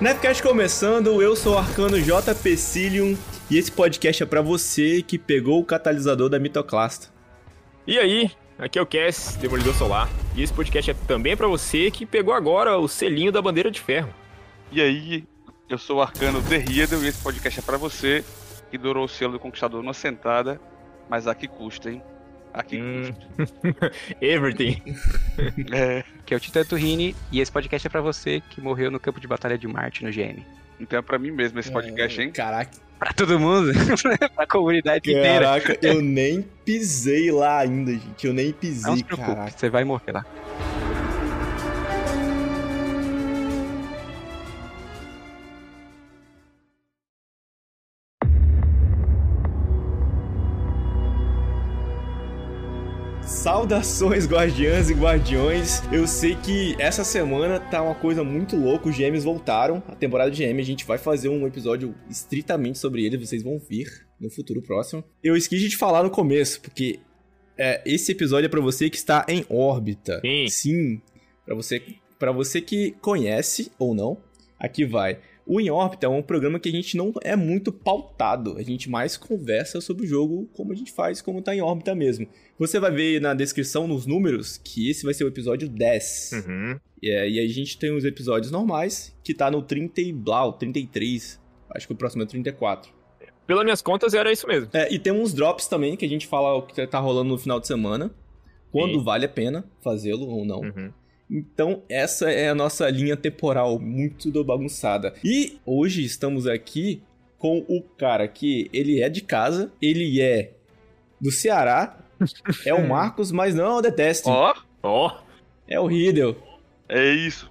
Nepcast começando, eu sou o Arcano J. Pecilium e esse podcast é para você que pegou o catalisador da mitoclasta. E aí, aqui é o Cass, Demolidor Solar, e esse podcast é também para você que pegou agora o selinho da bandeira de ferro. E aí, eu sou o Arcano Derrido e esse podcast é para você que durou o selo do Conquistador numa sentada, mas a que custa, hein? A que Hum. Everything. É, Que é o Titã Turini, e esse podcast é pra você que morreu no campo de batalha de Marte, no GM. então é pra mim mesmo esse podcast, hein? Caraca, Pra todo mundo, pra comunidade inteira. caraca, eu nem pisei lá ainda, gente. Eu nem Não pisei, se preocupe, caraca. você vai morrer lá. Saudações, guardiãs e guardiões. Eu sei que essa semana tá uma coisa muito louca. Os GMs voltaram. A temporada de GM, a gente vai fazer um episódio estritamente sobre eles. Vocês vão vir no futuro próximo. Eu esqueci de falar no começo, porque é, esse episódio é pra você que está em órbita. Sim. Sim. Pra você, pra você que conhece ou não, aqui vai. O Em Órbita é um programa que a gente não é muito pautado. A gente mais conversa sobre o jogo como a gente faz, como tá em órbita mesmo. Você vai ver na descrição, nos números, que esse vai ser o episódio 10. Uhum. E, é, e a gente tem os episódios normais, que tá no 30 e blau, 33. Acho que o próximo é o 34. Pelas minhas contas, era isso mesmo. É, e tem uns drops também, que a gente fala o que tá rolando no final de semana. Quando Sim. vale a pena fazê-lo ou não. Uhum. Então, essa é a nossa linha temporal muito do bagunçada. E hoje estamos aqui com o cara que ele é de casa, ele é do Ceará, é o Marcos, mas não é o The Testing, Ó, Ó, é o Riddle. é isso.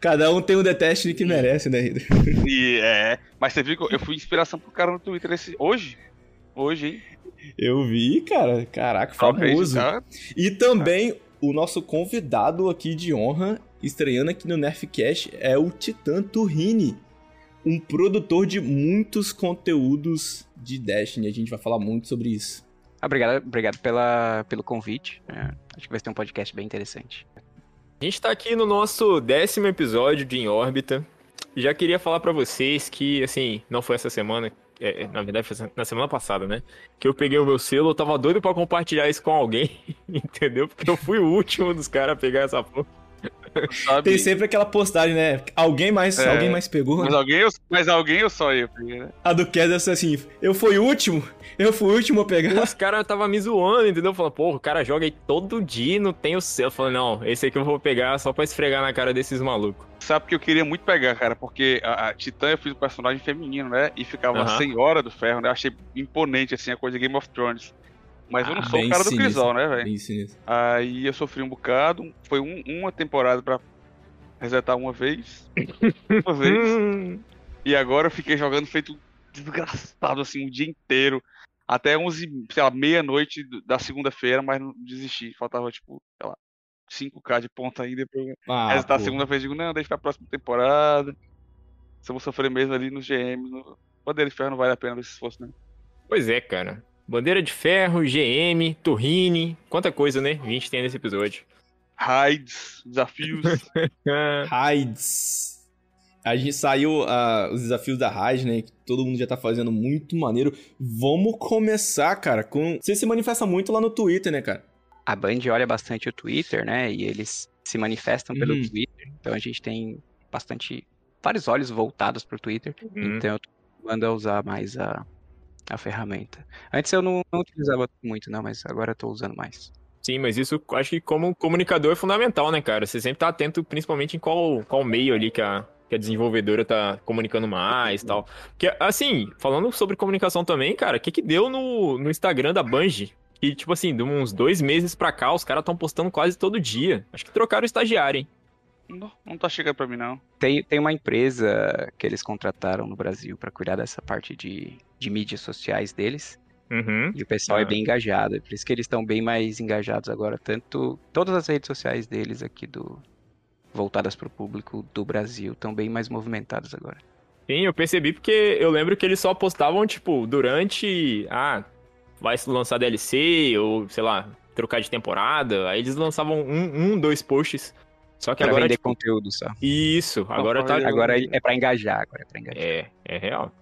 Cada um tem o The Testing que merece, né, Riddle? E é. Mas você viu que eu- fui inspiração pro cara no Twitter esse, hoje? Hoje, hein? Eu vi, cara. Caraca, famoso. cara. E também o nosso convidado aqui de honra, estreando aqui no Nerfcast, é o Titã Turrini, um produtor de muitos conteúdos de Destiny. A gente vai falar muito sobre isso. Ah, Obrigado, obrigado pela, pelo convite. É, acho que vai ser um podcast bem interessante. a gente tá aqui no nosso décimo episódio de Em Órbita. Já queria falar pra vocês que, assim, não foi essa semana, é, na verdade na semana passada, né? Que eu peguei o meu selo, eu tava doido pra compartilhar isso com alguém, entendeu? Porque eu fui o último dos caras a pegar essa porra. Sabe? Tem sempre aquela postagem, né? Alguém mais, É. alguém mais pegou? Mas alguém, eu- mas alguém ou só eu? peguei, né? A do é assim, eu fui o último, eu fui o último a pegar. Os caras tava me zoando, entendeu? Falando, pô, o cara joga aí todo dia e não tem o selo. Eu falei, não, esse aqui eu vou pegar só pra esfregar na cara desses malucos. Sabe que eu queria muito pegar, cara, porque a, a Titã eu fiz um personagem feminino, né? E ficava Aham. sem hora do ferro, né? Eu achei imponente, assim, a coisa de Game of Thrones. Mas eu não Ah, sou o cara do sinistro. Crisol, né, velho? Aí eu sofri um bocado. Foi um- uma temporada pra resetar uma vez. uma vez. E agora eu fiquei jogando feito desgraçado, assim, o dia inteiro. Até 11, sei lá, meia-noite da segunda-feira, mas não desisti. Faltava, tipo, sei lá, 5k de ponta ainda pra eu Ah, resetar a pô. segunda-feira. Digo, não, deixa pra próxima temporada. Se eu vou sofrer mesmo ali nos GMs, no Bandeira de Ferro não vale a pena esse esforço, né? Pois é, cara. Bandeira de ferro, GM, Torrini, quanta coisa, né? A gente tem nesse episódio. Raids, desafios. Raids. A gente saiu ah, os desafios da Raid, né? Que todo mundo já tá fazendo muito maneiro. Vamos começar, cara, com. Você se manifesta muito lá no Twitter, né, cara? A Band olha bastante o Twitter, né? E eles se manifestam pelo Uhum. Twitter. Então a gente tem bastante. vários olhos voltados pro Twitter. hum. Então eu tô mando a usar mais a, a ferramenta. Antes eu não, não utilizava muito, não, mas agora eu tô usando mais. Sim, mas isso acho que como comunicador é fundamental, né, cara? Você sempre tá atento, principalmente em qual, qual meio ali que a, que a desenvolvedora tá comunicando mais e tal. Porque, assim, falando sobre comunicação também, cara, o que que deu no, no Instagram da Bungie? Que, tipo assim, de uns dois meses pra cá, os caras estão postando quase todo dia. Acho que trocaram o estagiário, hein? Não, não tá chegando pra mim, não. Tem, tem uma empresa que eles contrataram no Brasil para cuidar dessa parte de, de mídias sociais deles. Uhum. E o pessoal Ah. é bem engajado. é Por isso que eles estão bem mais engajados agora. Tanto todas as redes sociais deles aqui do voltadas para o público do Brasil estão bem mais movimentadas agora. Sim, eu percebi porque eu lembro que eles só postavam, tipo, durante. Ah, vai se lançar DLC, ou sei lá, trocar de temporada. Aí eles lançavam um, um dois posts Só que Pra agora, vender tipo, conteúdo só. isso, agora tá... Agora- é pra engajar, agora é pra engajar. É, é real.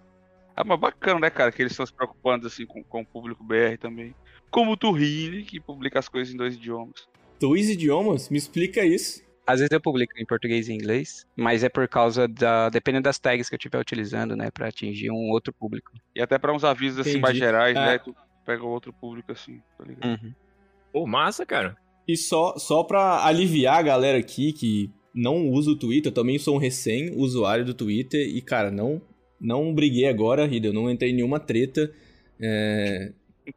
Ah, mas bacana, né, cara? Que eles estão se preocupando assim com, com o público BR também. Como o Turrini, que publica as coisas em dois idiomas. Dois idiomas? Me explica isso. Às vezes eu publico em português e inglês, mas é por causa da. Dependendo das tags que eu estiver utilizando, né? Pra atingir um outro público. E até pra uns avisos assim Entendi. mais gerais, Ah. né? Tu pega outro público assim, tá ligado? Uhum. Pô, massa, cara. E só, só pra aliviar a galera aqui que não usa o Twitter, eu também sou um recém-usuário do Twitter e, cara, não, não briguei agora, Rida, eu não entrei em nenhuma treta, é,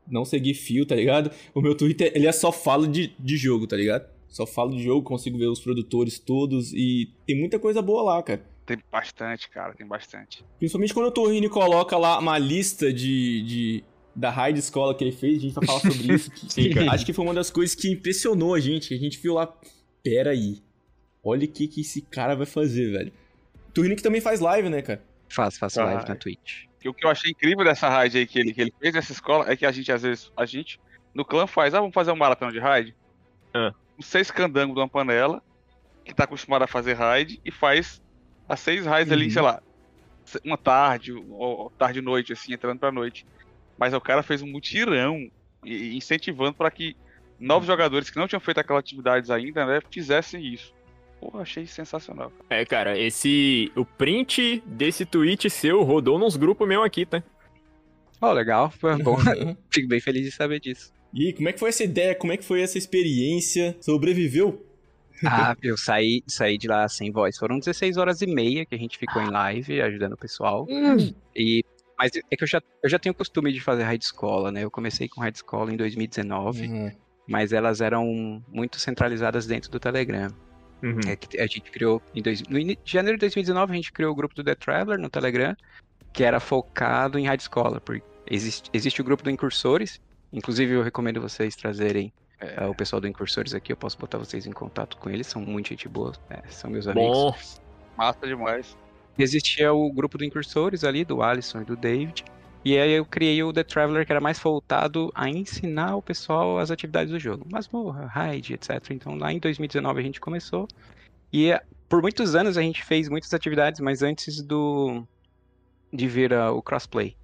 não segui fio, tá ligado? O meu Twitter, ele é só falo de, de jogo, tá ligado? Só falo de jogo, consigo ver os produtores todos e tem muita coisa boa lá, cara. Tem bastante, cara, tem bastante. Principalmente quando o Torrini coloca lá uma lista de, de da raid escola que ele fez, a gente vai falar sobre isso. Sim. Acho que foi uma das coisas que impressionou a gente, que a gente viu lá, pera aí, olha o que que esse cara vai fazer, velho. Torrini que também faz live, né, cara? Faço, faço Ah, live é. na Twitch. E o que eu achei incrível dessa raid aí que ele, que ele fez nessa escola é que a gente, às vezes, a gente, no clã faz, ah, vamos fazer um maratona de raid. Ah. Seis candangos de uma panela, que tá acostumado a fazer raid, e faz as seis raids ali, Uhum. sei lá, uma tarde, ou, ou tarde e noite, assim, entrando pra noite. Mas o cara fez um mutirão, incentivando pra que novos jogadores que não tinham feito aquelas atividades ainda, né, fizessem isso. Porra, achei sensacional. É, cara, esse. O print desse tweet seu rodou nos grupos meu aqui, tá? Ó, legal, foi bom. Fico bem feliz de saber disso. E como é que foi essa ideia? Como é que foi essa experiência? Sobreviveu? Ah, eu saí, saí de lá sem voz. Foram 16 horas e meia que a gente ficou em live ajudando o pessoal. E, mas é que eu já, eu já tenho costume de fazer raid escola, né? Eu comecei com raid escola em 2019, Uhum. mas elas eram muito centralizadas dentro do Telegram. Uhum. É que a gente criou em dois, no ini- janeiro de 2019 a gente criou o grupo do The Traveler no Telegram, que era focado em rádio escola, porque existe, existe o grupo do Incursores, inclusive eu recomendo vocês trazerem É, o pessoal do Incursores aqui, eu posso botar vocês em contato com eles, são muito gente boa, é, são meus amigos. Bom, massa demais. Existia o grupo do Incursores ali, do Alisson e do David, e aí eu criei o The Traveler, que era mais voltado a ensinar o pessoal as atividades do jogo. Masmorra, raid, etc. Então lá em 2019 a gente começou. E eh, por muitos anos a gente fez muitas atividades, mas antes do de vir ah, o crossplay.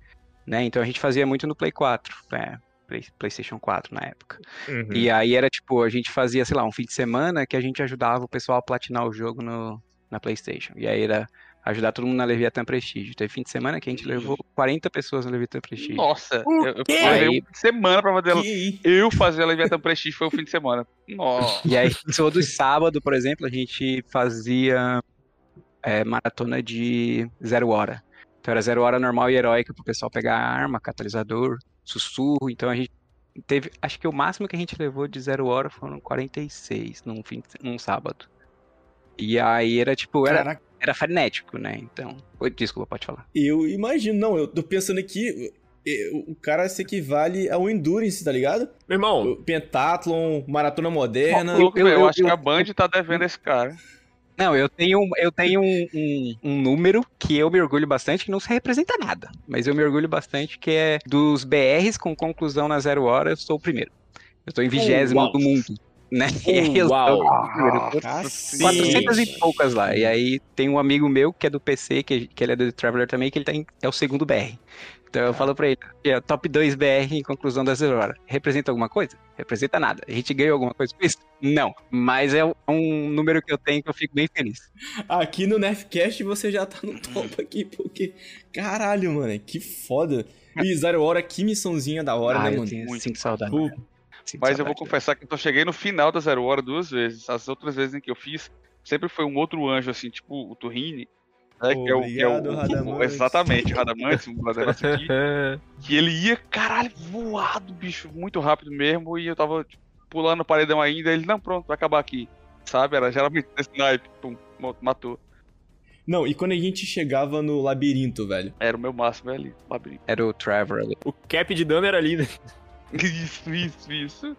Né? Então a gente fazia muito no Play 4, né? Play- PlayStation 4 na época. uhum. E aí era tipo, a gente fazia, sei lá, um fim de semana que a gente ajudava o pessoal a platinar o jogo no, na PlayStation. E aí era ajudar todo mundo na Leviathan Prestige. Teve fim de semana que a gente levou 40 pessoas na Leviathan Prestige. Nossa, O eu, eu levei Aí- um fim de semana pra fazer ela. Eu fazer a Leviathan Prestige foi o fim de semana. Nossa. E aí, todo sábado, por exemplo, a gente fazia é, maratona de zero hora. Então era zero hora normal e heróica pro pessoal pegar arma, catalisador, sussurro. Então a gente teve. Acho que o máximo que a gente levou de zero hora foram 46 num, fim, de- num sábado. E aí era tipo, era, Caraca, era frenético, né? Então. Oi, desculpa, pode falar. eu imagino, não, eu tô pensando aqui, eh, o cara se equivale ao Endurance, tá ligado? Meu irmão, Pentathlon, Maratona Moderna. Eu- eu, eu- acho que a Band tá devendo esse cara. Não, eu tenho, eu tenho um, um- um número que eu me orgulho bastante, que não se representa nada, mas eu me orgulho bastante, que é dos BRs com conclusão na zero hora, eu sou o primeiro. Eu tô em vigésimo uau. do mundo, né? E aí eu Uau. sou o primeiro. Eu tô Cacete. 400 e poucas lá. E aí tem um amigo meu que é do PC, que, que ele é do Traveler também, que ele tá em- é o segundo BR. Então eu falo pra ele, é top 2 BR em conclusão da zero hora. Representa alguma coisa? Representa nada. A gente ganhou alguma coisa com isso? Não. Mas é um número que eu tenho que eu fico bem feliz. Aqui no Nerfcast você já tá no topo aqui, porque. Caralho, mano, que foda. E Zero Hora, que missãozinha da hora, ah, né, eu mano? tenho, Muito sinto saudade. Pô, Sinto Mas eu vou confessar que eu cheguei no final da Zero Hora duas vezes. As outras vezes em que eu fiz, sempre foi um outro anjo, assim, tipo o Turrini. Né, que é o, que é o- o-. Exatamente, o Radamantes, um aqui. Que ele ia, caralho, voado, bicho, muito rápido mesmo. E eu tava tipo, pulando o paredão ainda. Ele, não, pronto, vai acabar aqui. Sabe? Era geralmente esse naipe, pum, matou. Não, e quando a gente chegava no labirinto, velho. Era o meu máximo ali, labirinto. Era o Trevor ali. o cap de dano era ali, né? Isso, isso, isso.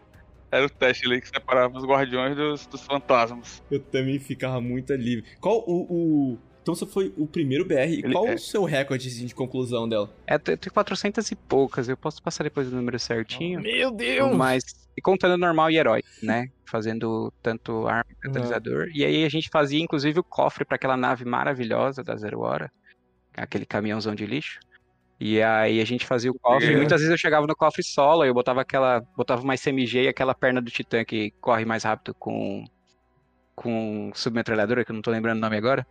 Era o teste ali que separava os guardiões dos, dos fantasmas. Eu também ficava muito livre. Qual o. o... Então você foi o primeiro BR. E Ele qual é- o seu recorde de conclusão dela? É, tem tem 400 e poucas, eu posso passar depois o número certinho. Meu Deus! Mas e contando normal e herói, né? Fazendo tanto arma Uhum. catalisador. E aí a gente fazia inclusive o cofre para aquela nave maravilhosa da Zero Hora, aquele caminhãozão de lixo. E aí a gente fazia o cofre. E É. muitas vezes eu chegava no cofre solo, eu botava aquela, botava uma SMG e aquela perna do Titã que corre mais rápido com com submetralhadora, que eu não tô lembrando o nome agora.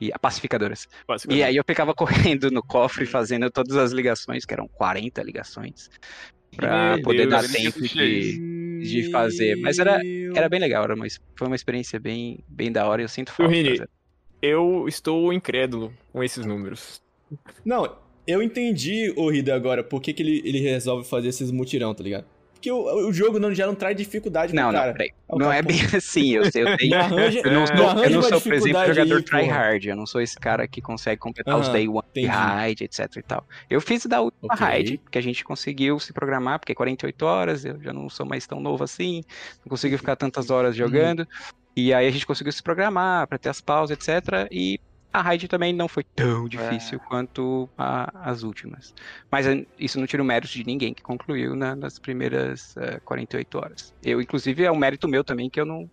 E a pacificadoras. E aí eu ficava correndo no cofre fazendo todas as ligações, que eram 40 ligações, pra Meu poder Deus, dar tempo de, de fazer. Mas era, era bem legal, era uma, foi uma experiência bem, bem da hora e eu sinto falta. de Rini, fazer. Eu estou incrédulo com esses números. Não, eu entendi, o Rida, agora, por que, que ele, ele resolve fazer esses mutirão, tá ligado? Porque o, o jogo não, já não traz dificuldade pro Não, cara. não, peraí. É Não cara, é pô. bem assim, eu, eu tenho. Não arranja, Eu não É, eu não sou por exemplo, jogador tryhard. Eu não sou esse cara que consegue completar os day one entendi. raid, etc e tal. Eu fiz da última Ok. raid, que a gente conseguiu se programar, porque é 48 horas, eu já não sou mais tão novo assim, não consigo ficar tantas horas Uhum. jogando. E aí a gente conseguiu se programar pra ter as pausas, etc. E a raid também não foi tão difícil quanto a- as últimas. Mas eh, isso não tira o mérito de ninguém que concluiu na- nas primeiras eh, 48 horas. Eu, inclusive, é um mérito meu também que eu não,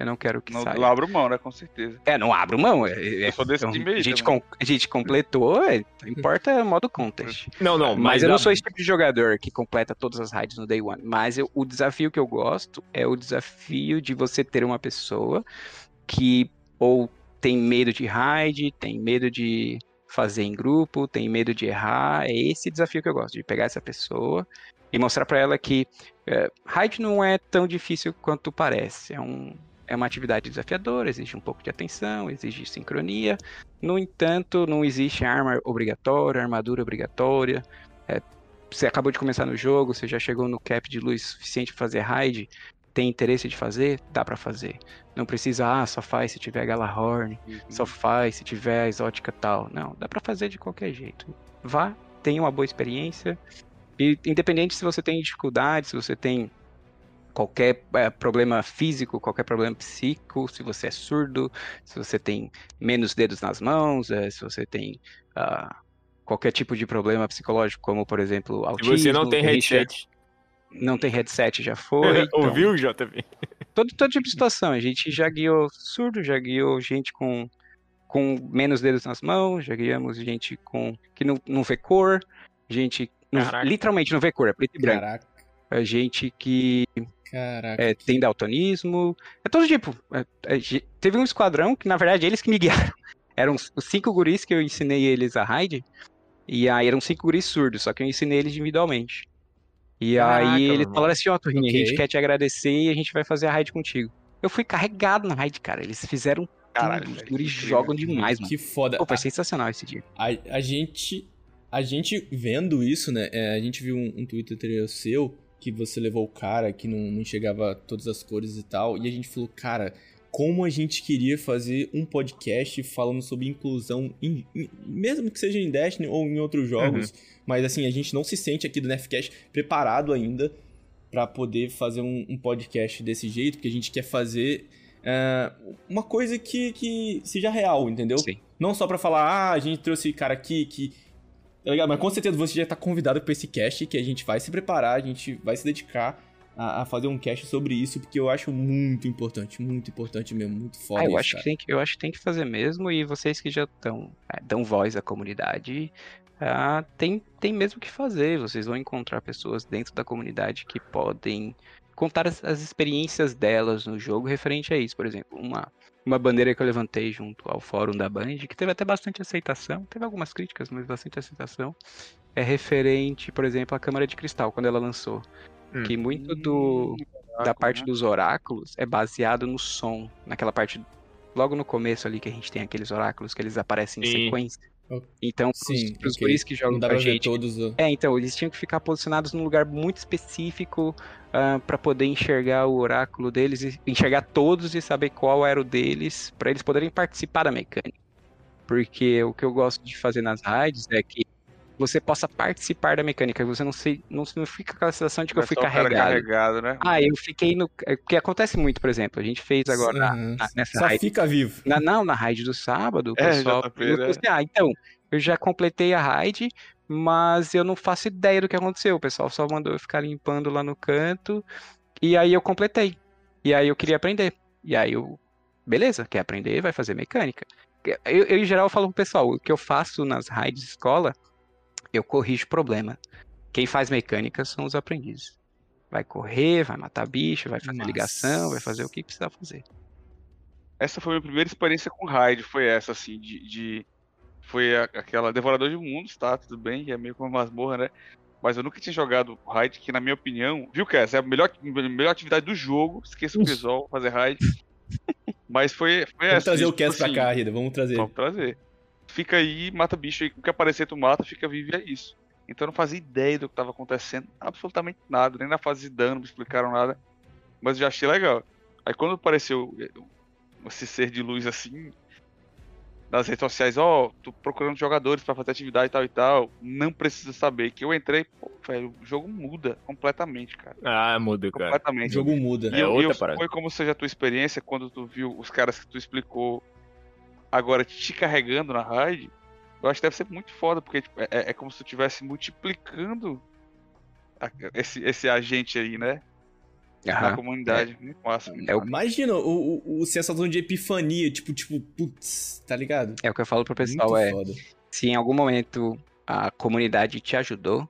eu não quero que Não, saia. não abro mão, né? Com certeza. É, não abro mão. É, é- Eu sou desse então, time aí a, gente com- a gente completou, é, importa é o modo contest. Não, não, mas, mas, eu não sou esse tipo de jogador que completa todas as raids no day one. Mas eu- o desafio que eu gosto é o desafio de você ter uma pessoa que ou tem medo de raid, tem medo de fazer em grupo, tem medo de errar. É esse desafio que eu gosto, de pegar essa pessoa e mostrar pra ela que é, raid não é tão difícil quanto parece. É, um, é uma atividade desafiadora, exige um pouco de atenção, exige sincronia. No entanto, não existe arma obrigatória, armadura obrigatória. É, você acabou de começar no jogo, você já chegou no cap de luz suficiente para fazer raid, tem interesse de fazer? Dá pra fazer. Não precisa, ah, só faz se tiver Galahorn, só faz se tiver a exótica tal. Não, dá pra fazer de qualquer jeito. Vá, tenha uma boa experiência. E independente se você tem dificuldade, se você tem qualquer eh, problema físico, qualquer problema psíquico, se você é surdo, se você tem menos dedos nas mãos, eh, se você tem ah, qualquer tipo de problema psicológico, como por exemplo se autismo. você não tem headset. Não tem headset, já foi. então, Ouviu, JP? todo, todo tipo de situação. A gente já guiou surdo, já guiou gente com, com menos dedos nas mãos, já guiamos gente com que não, não vê cor, gente não- literalmente não vê cor, é preto e branco. Caraca, A gente que caraca. é, tem daltonismo, é todo tipo. É, é, teve um esquadrão que, na verdade, eles que me guiaram. Eram os os cinco guris que eu ensinei eles a raid, e aí eram cinco guris surdos, só que eu ensinei eles individualmente. E Caraca, aí eles irmão. falaram assim, ó, Turrinha, a Ok. gente quer te agradecer e a gente vai fazer a raid contigo. Eu fui carregado na raid, cara. Eles fizeram Caralho, tudo. Os guris jogam demais, mano. Que foda. Pô, foi sensacional esse dia. A, a gente. A gente vendo isso, né? é, a gente viu um, um Twitter seu que você levou o cara que não, não enxergava todas as cores e tal. E a gente falou, cara, como a gente queria fazer um podcast falando sobre inclusão, em- em- mesmo que seja em Destiny ou em outros jogos. Mas assim, a gente não se sente aqui do Nerfcast preparado ainda pra poder fazer um, um podcast desse jeito, porque a gente quer fazer é, uma coisa que, que seja real, entendeu? Sim. Não só pra falar, ah, a gente trouxe cara aqui que. Tá ligado? Mas com certeza você já tá convidado pra esse cast que a gente vai se preparar, a gente vai se dedicar a, a fazer um cast sobre isso, porque eu acho muito importante, muito importante mesmo, muito foda Ah, eu, isso, acho que cara. tem que, eu acho que tem que fazer mesmo, e vocês que já estão dão voz à comunidade, ah, tem, tem mesmo que fazer. Vocês vão encontrar pessoas dentro da comunidade que podem contar as, as experiências delas no jogo referente a isso. Por exemplo, uma, uma bandeira que eu levantei junto ao fórum da Band, que teve até bastante aceitação, teve algumas críticas, mas bastante aceitação, é referente, por exemplo, à Câmara de Cristal, quando ela lançou. Hum. Que muito do, da parte dos oráculos é baseado no som, naquela parte logo no começo ali que a gente tem aqueles oráculos que eles aparecem em Sim. sequência. Oh, Então, Sim, os guris que jogam pra ver gente, todos. ó. é, então, eles tinham que ficar posicionados num lugar muito específico para poder enxergar o oráculo deles, e enxergar todos e saber qual era o deles, para eles poderem participar da mecânica. Porque o que eu gosto de fazer nas raids é que você possa participar da mecânica. Você não, se, não, não fica com aquela sensação de que Não eu é fui carregado. carregado, né? Ah, eu fiquei no. é, O que acontece muito, por exemplo, a gente fez agora na- na- nessa Só raid. fica vivo. Na, não, na raid do sábado, o É, pessoal JP, perguntou né? assim, ah, então, eu já completei a raid, mas eu não faço ideia do que aconteceu. O pessoal só mandou eu ficar limpando lá no canto, e aí eu completei. E aí eu queria aprender. E aí eu, beleza, quer aprender, vai fazer mecânica. Eu, eu, em geral, falo pro pessoal, o que eu faço nas raids de escola, eu corrijo problema. Quem faz mecânica são os aprendizes. Vai correr, vai matar bicho, vai fazer Nossa. ligação, vai fazer o que precisar fazer. Essa foi a minha primeira experiência com raid, foi essa, assim, de. de- Foi a- aquela Devorador de Mundos, tá? Tudo bem, que é meio como uma masmorra, né? Mas eu nunca tinha jogado raid, que na minha opinião, viu, Cass? É a melhor, melhor atividade do jogo. Esqueça o visual, fazer raid. Mas foi, foi Vamos essa. trazer o tipo Cass pra assim, cá, Rida. Vamos trazer. Vamos trazer. Fica aí, mata bicho aí, o que aparecer tu mata, fica vivo e é isso. Então eu não fazia ideia do que tava acontecendo, absolutamente nada, nem na fase de dano me explicaram nada, mas eu já achei legal. Aí quando apareceu esse ser de luz assim, nas redes sociais, ó, tô procurando jogadores pra fazer atividade e tal e tal, não precisa saber que eu entrei, pô, velho, o jogo muda completamente, cara. Ah, muda, cara. O Completamente. jogo muda. E É eu, outra e eu- parada. foi como seja a tua experiência quando tu viu os caras que tu explicou agora te carregando na raid. Eu acho que deve ser muito foda, porque tipo, é, é como se tu estivesse multiplicando a- esse, esse agente aí, né? Na Aham. comunidade. Muito massa. muito É o-. Imagina o, o, o sensação de epifania, tipo, tipo, putz, tá ligado? É o que eu falo pro pessoal, Muito é, foda. se em algum momento a comunidade te ajudou,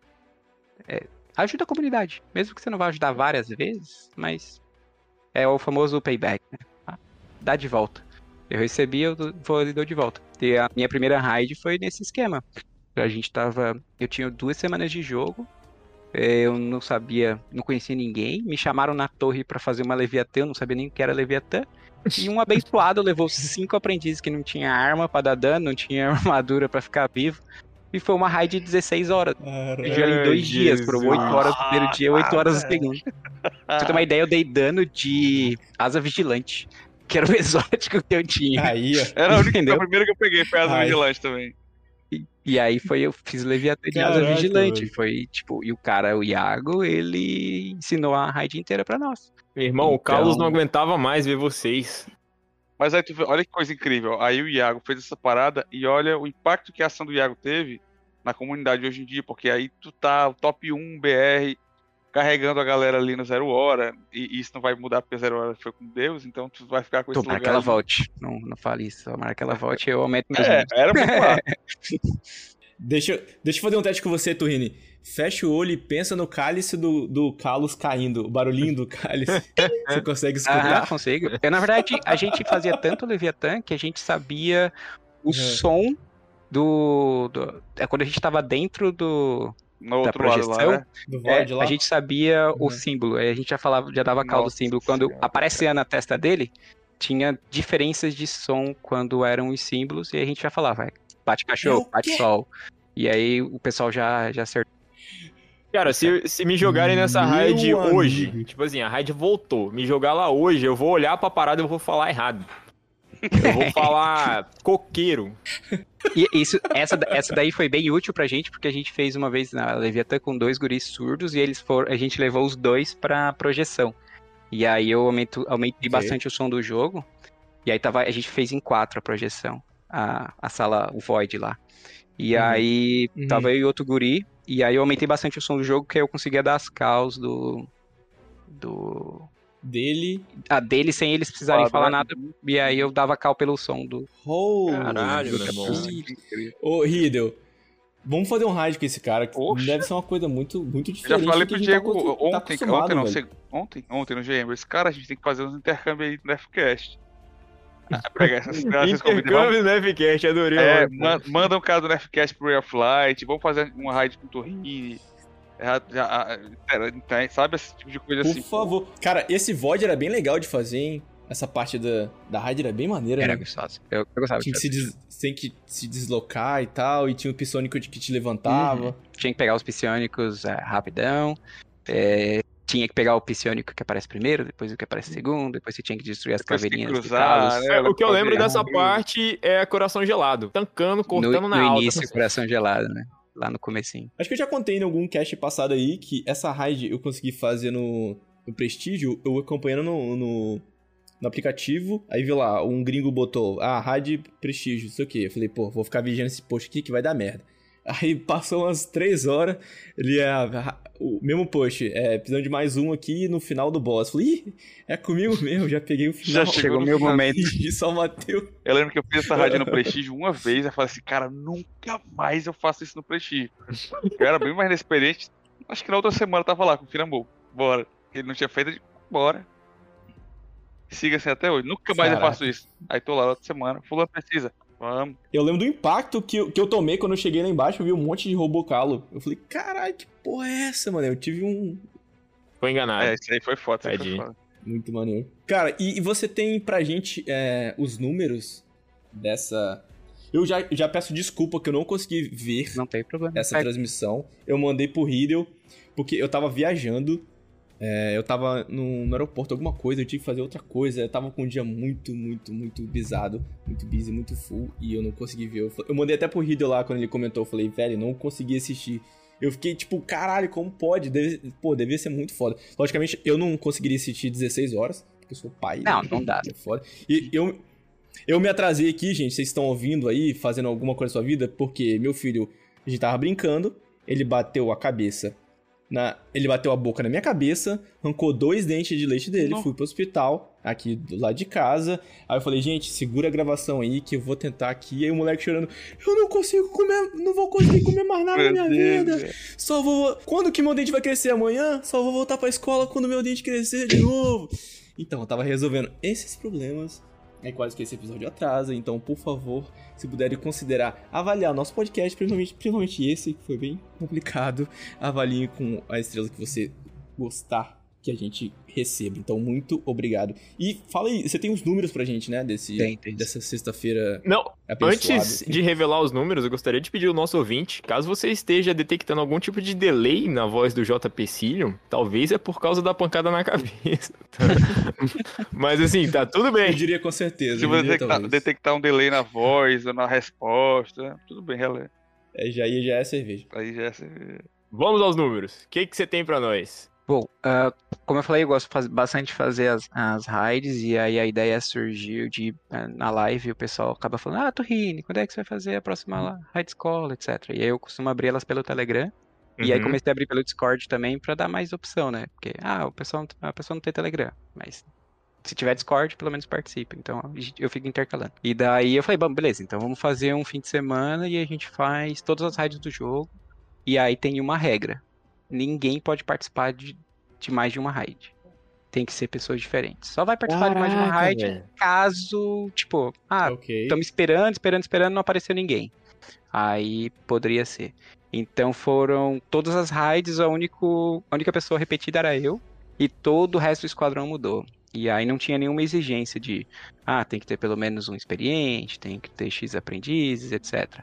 é, ajuda a comunidade. Mesmo que você não vá ajudar várias vezes, mas é o famoso payback, né? Dá de volta. Eu recebi, eu vou e dou de volta. E a minha primeira raid foi nesse esquema. A gente tava. Eu tinha duas semanas de jogo. eh, Eu não sabia, não conhecia ninguém. Me chamaram na torre pra fazer uma Leviatã, eu não sabia nem o que era Leviatã. E um abençoado levou cinco aprendizes que não tinha arma pra dar dano, não tinha armadura pra ficar vivo. E foi uma raid de 16 horas. Caralho. Já em dois dias, foram 8 Jesus. horas no primeiro dia, 8 horas no segundo. Pra você ter uma ideia, eu dei dano de asa vigilante, que era o exótico que eu tinha. Aí, ó. Era a, única, a primeira que eu peguei, foi a Ai. Vigilante também. E, e aí foi, eu fiz Leviatã de asa vigilante. Foi tipo, e o cara, o Iago, ele ensinou a raid inteira pra nós. Meu irmão, o Então- Carlos não aguentava mais ver vocês. Mas aí tu vê, olha que coisa incrível. Aí o Iago fez essa parada e olha o impacto que a ação do Iago teve na comunidade hoje em dia, porque aí tu tá o top 1 BR carregando a galera ali no Zero Hora, e, e isso não vai mudar porque Zero Hora foi com Deus, então tu vai ficar com esse Tomara lugar. que ela volte. Não, não fale isso. Tomara que ela volte eu aumento meus É, era muito massa. Deixa, eu- deixa eu fazer um teste com você, Turini. Fecha o olho e pensa no cálice do, do Carlos caindo. O barulhinho do cálice. Você consegue Aham, escutar? consigo. Eu, na verdade, a gente fazia tanto Leviatã que a gente sabia o Uhum. som do, do- É quando a gente tava dentro do. No Da outro lado lá, projeção? né? Do É, lá? a gente sabia o Uhum. símbolo. aí A gente já falava, já dava cal do símbolo. Quando Senhora. aparecia na testa dele, tinha diferenças de som quando eram os símbolos, e a gente já falava, é, bate cachorro, o bate quê? sol. E aí o pessoal já, já acertou. Cara, se, se me jogarem nessa Meu raid amigo. hoje, tipo assim, a raid voltou, me jogar lá hoje, eu vou olhar pra parada e eu vou falar errado. Eu vou falar coqueiro. E isso, essa, essa daí foi bem útil pra gente, porque a gente fez uma vez na Leviatã com dois guris surdos e eles foram, a gente levou os dois pra projeção. E aí eu aumento, aumentei bastante o som do jogo. E aí tava, a gente fez em quatro a projeção, a, a sala, o Void lá. E Uhum. aí Uhum. tava eu e outro guri, e aí eu aumentei bastante o som do jogo, que aí eu conseguia dar as calls do. do. Dele. A dele sem eles precisarem Foda, falar nada. E aí eu dava cal pelo som do. Oh, Caralho, meu irmão. Ô, Riddle. Vamos fazer um raid com esse cara. que Oxe. Deve ser uma coisa muito, muito Eu já diferente. falei pro tá Diego tá ontem, acostumado, ontem, não, velho. sei- ontem, ontem no GM, esse cara a gente tem que fazer uns intercâmbios aí no Nefcast. Ah, Pegar essas crianças Intercâmbio, né, Ficast? Adorei. É, manda um cara do Nefcast pro Ray of Light, vamos fazer uma raid com o Torrini. Já, já, ah, é, tem- sabe esse tipo de coisa Por assim. favor. Cara, esse VOD era bem legal de fazer, hein? Essa parte da, da raid era bem maneira, Era né? gostoso. Eu, eu gostava. Tinha que, se des... tem que se deslocar e tal, e tinha o psônico que te levantava. Uhum. Tinha que pegar os psiônicos é, rapidão. é, tinha que pegar o psiônico que aparece primeiro, depois o que aparece segundo, depois você tinha que destruir as Depois caveirinhas cruzar, né? É, o que eu lembro dessa parte é coração gelado. Tancando, cortando No, na no alta. início, coração gelado, né? Lá no comecinho. Acho que eu já contei em algum cast passado aí que essa raid eu consegui fazer no, no Prestígio, eu acompanhando no, no, no aplicativo, aí vi lá, um gringo botou, ah, raid Prestígio, não sei o que. Eu falei, pô, vou ficar vigiando esse post aqui que vai dar merda. Aí passou umas três horas, ele é o mesmo post, é, precisando de mais um aqui no final do boss. Falei, Ih, é comigo mesmo, já peguei o final. Já chegou o meu momento. E só bateu. Eu lembro que eu fiz essa rádio no Prestígio uma vez, eu falei assim, cara, nunca mais eu faço isso no Prestígio. Eu era bem mais inexperiente, acho que na outra semana eu tava lá com o Firambu. Bora. Ele não tinha feito, eu bora. Siga assim até hoje, nunca mais eu Caraca. faço isso. Aí tô lá na outra semana, fulano precisa, vamos. Eu lembro do impacto que eu, que eu tomei quando eu cheguei lá embaixo, eu vi um monte de robocalo. Eu falei, caralho, que porra é essa, mano? Eu tive um, Foi enganado. É, isso aí foi foda, isso aí foi foda. Muito maneiro. Cara, e, e você tem pra gente é, os números dessa. Eu já, já peço desculpa que eu não consegui ver Não tem problema. essa É, transmissão. Eu mandei pro Riddle, porque eu tava viajando. É, eu tava no, no aeroporto, alguma coisa, eu tive que fazer outra coisa. Eu tava com um dia muito, muito, muito bizado, muito busy, muito full, e eu não consegui ver. Eu, eu mandei até pro Riddle lá quando ele comentou. Eu falei, velho, não consegui assistir. Eu fiquei tipo, caralho, como pode? Deve, pô, devia ser muito foda. Logicamente, eu não conseguiria assistir 16 horas, porque eu sou pai. Não, né? não dá. É foda. E eu, eu me atrasei aqui, gente. Vocês estão ouvindo aí, fazendo alguma coisa na sua vida, porque meu filho, a gente tava brincando, ele bateu a cabeça. Na, ele bateu a boca na minha cabeça, arrancou dois dentes de leite dele, Não. fui pro hospital, aqui do lado de casa. Aí eu falei, gente, segura a gravação aí que eu vou tentar aqui. Aí o moleque chorando, eu não consigo comer, não vou conseguir comer mais nada na minha Meu vida. Deus, Só vou. Quando que meu dente vai crescer amanhã? Só vou voltar pra escola quando meu dente crescer de novo. Então, eu tava resolvendo esses problemas. É quase que esse episódio atrasa. Então, por favor, se puderem considerar avaliar nosso podcast, principalmente, principalmente esse, que foi bem complicado. Avalie com a estrela que você gostar que a gente receba. Então, muito obrigado. E fala aí, você tem uns números pra gente, né? Desse, Tem, tem. Dessa sexta-feira Não, abençoada. antes de revelar os números, eu gostaria de pedir ao nosso ouvinte, caso você esteja detectando algum tipo de delay na voz do JP Cilium, talvez é por causa da pancada na cabeça. Mas assim, tá tudo Eu bem. diria com certeza. Se eu você detectar, detectar um delay na voz ou na resposta, tudo bem, relé. É, já, aí já é cerveja. Aí já é. Vamos aos números. O que, que você tem pra nós? Bom, ah, como eu falei, eu gosto bastante de fazer as, as raids, e aí a ideia surgiu de, ah, na live, o pessoal acaba falando, ah, Torrini, quando é que você vai fazer a próxima la- raid escola, etc. E aí eu costumo abrir elas pelo Telegram, e aí Uhum. comecei a abrir pelo Discord também pra dar mais opção, né? Porque, ah, o pessoal, a pessoa não tem Telegram, mas se tiver Discord, pelo menos participa. Então eu fico intercalando. E daí eu falei, bom, beleza, então vamos fazer um fim de semana e a gente faz todas as raids do jogo. E aí tem uma regra. Ninguém pode participar de, de mais de uma raid. Tem que ser pessoas diferentes. Só vai participar de mais de uma Caraca, raid velho. caso, tipo, ah, ok. Estamos esperando, esperando, esperando, não apareceu ninguém. Aí poderia ser. Então foram todas as raids, a, único, a única pessoa repetida era eu, e todo o resto do esquadrão mudou. E aí não tinha nenhuma exigência de, ah, tem que ter pelo menos um experiente, tem que ter X aprendizes, etc.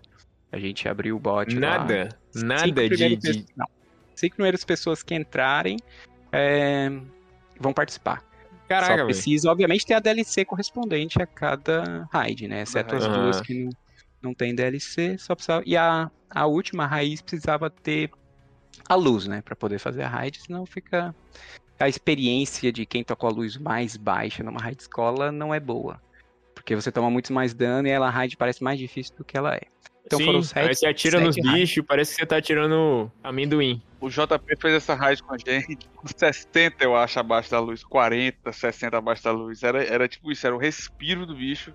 A gente abriu o bot lá. Nada, Cinco nada de, de- Não. Cinco primeiras pessoas que entrarem é, vão participar. Caraca, Só precisa, obviamente, ter a DLC correspondente a cada raid, né? Exceto as raid. duas que não, não tem DLC, só precisava. E a, a última raiz precisava ter a luz, né? Pra poder fazer a raid, senão fica. A experiência de quem tocou a luz mais baixa numa raid escola não é boa. Porque você toma muito mais dano e ela a raid parece mais difícil do que ela é. Então Sim, foram sete- aí você atira nos bichos, parece que você tá atirando amendoim. O JP fez essa raid com a gente, com 60 eu acho abaixo da luz, 40, 60 abaixo da luz. Era, era tipo isso, era o respiro do bicho,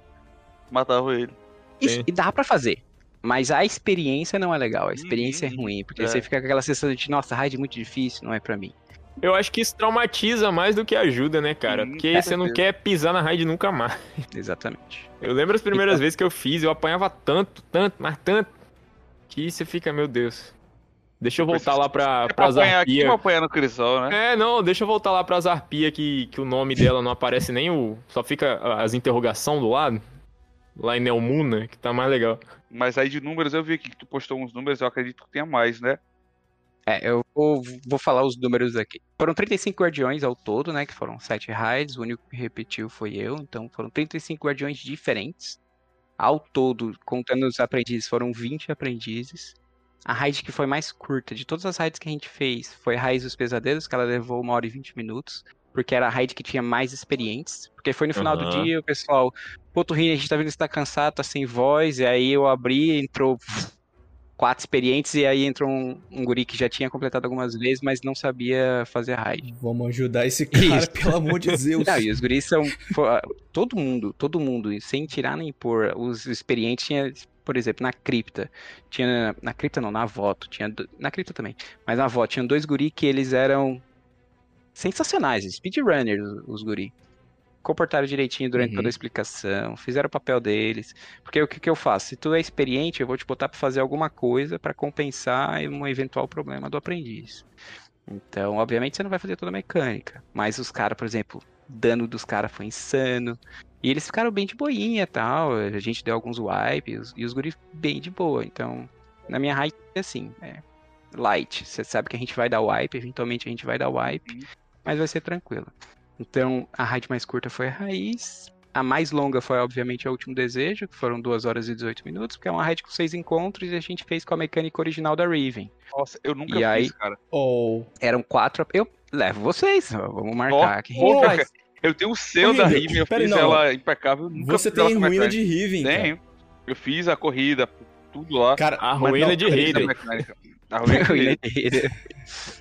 matava ele. Isso, e dá pra fazer. Mas a experiência não é legal, a experiência Uhum. é ruim, porque É. você fica com aquela sensação de, nossa, raid é muito difícil, não é pra mim. Eu acho que isso traumatiza mais do que ajuda, né, cara? Sim, Porque você não certeza. quer pisar na raid nunca mais. Exatamente. Eu lembro as primeiras Então- vezes que eu fiz, eu apanhava tanto, tanto, mas tanto, que você fica, meu Deus. Deixa eu voltar lá pra, É pra pras apanhar aqui, apanhar no Crisol, né? É, não, deixa eu voltar lá pras arpia que, que o nome dela não aparece nem o... Só fica as interrogação do lado. Lá em Nelmuna, que tá mais legal. Mas aí de números eu vi aqui que tu postou uns números, eu acredito que tenha mais, né? É, eu vou, vou falar os números aqui. Foram 35 guardiões ao todo, né? Que foram 7 raids. O único que repetiu foi eu. Então foram 35 guardiões diferentes. Ao todo, contando os aprendizes, foram 20 aprendizes. a raid que foi mais curta de todas as raids que a gente fez foi a Raiz dos Pesadelos, que ela levou uma hora e vinte minutos. Porque era a raid que tinha mais experientes. Porque foi no final do Aham. dia, o pessoal, pô, Turrini, a gente tá vendo que você tá cansado, tá sem voz. E aí eu abri, entrou quatro experientes, e aí entrou um, um guri que já tinha completado algumas vezes, mas não sabia fazer raid. Vamos ajudar esse cara, Isso. pelo amor de Deus. Não, e os guris são. pô, todo mundo, todo mundo, e sem tirar nem pôr. Os experientes tinha, por exemplo, na cripta. Tinha. Na cripta não, na voto. Tinha, na cripta também. Mas na voto tinha dois guri que eles eram sensacionais, speedrunners, os, os guri. Comportaram direitinho durante Uhum. toda a explicação, fizeram o papel deles. Porque o que, que eu faço? Se tu é experiente, eu vou te botar pra fazer alguma coisa pra compensar um eventual problema do aprendiz. Então, obviamente, você não vai fazer toda a mecânica. Mas os caras, por exemplo, dano dos caras foi insano. E eles ficaram bem de boinha e tal. A gente deu alguns wipes e os guris bem de boa. Então, na minha raid é assim, é light. Você sabe que a gente vai dar wipe, eventualmente a gente vai dar wipe, mas vai ser tranquilo. Então, a raid mais curta foi a raiz. A mais longa foi, obviamente, o último desejo, que foram 2 horas e 18 minutos, porque é uma raid com seis encontros e a gente fez com a mecânica original da Riven. Nossa, eu nunca E fiz, aí- cara. Oh, Eram quatro. Eu levo vocês, vamos marcar. a gente Pô, faz. Eu tenho o selo da. Riven, eu Pera aí, fiz não. ela impecável. Nunca você tem ruína de Riven, cara. Tenho. Eu fiz a corrida, tudo lá. Cara, A ruína de Fiz a. A ruína de Ruína rei. de rede.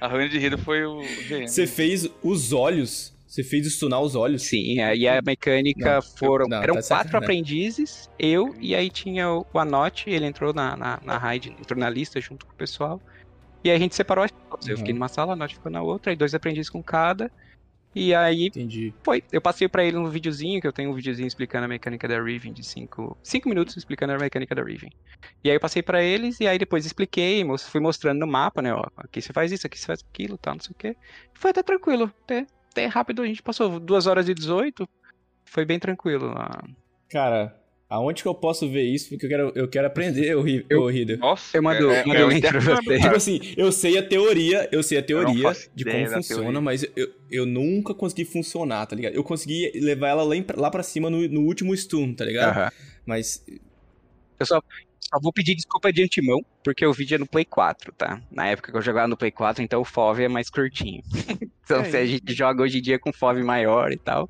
A ruína de rei foi o. Você fez os olhos. Você fez stunar os olhos. Sim, aí a mecânica Não, foram. não, eram tá quatro sacanagem. aprendizes, eu, e aí tinha o, o Anote, ele entrou na, na, na raid, entrou na lista junto com o pessoal. E aí a gente separou as salas. Eu Uhum. fiquei numa sala, a Anote ficou na outra, aí dois aprendizes com cada. E aí Entendi. foi. Eu passei pra ele um videozinho, que eu tenho um videozinho explicando a mecânica da Riven de 5 cinco minutos explicando a mecânica da Riven. E aí eu passei pra eles, e aí depois expliquei, fui mostrando no mapa, né, ó, aqui você faz isso, aqui você faz aquilo, tal, não sei o quê. Foi até tranquilo, até, até rápido, a gente passou 2 horas e 18, foi bem tranquilo. ah. Cara, aonde que eu posso ver isso? Porque eu quero, eu quero aprender, o Rider. Nossa, Eu mando- é, mando é link pra você. Tipo assim, eu sei a teoria, eu sei a teoria de como funciona, teoria. mas eu, eu nunca consegui funcionar, tá ligado? Eu consegui levar ela lá, em- lá pra cima no, no último stun, tá ligado? Aham. Mas Eu só, só vou pedir desculpa de antemão, porque o vídeo é no Play 4, tá? Na época que eu jogava no Play 4, então o FOV é mais curtinho. então É, se a gente joga hoje em dia com FOV maior e tal.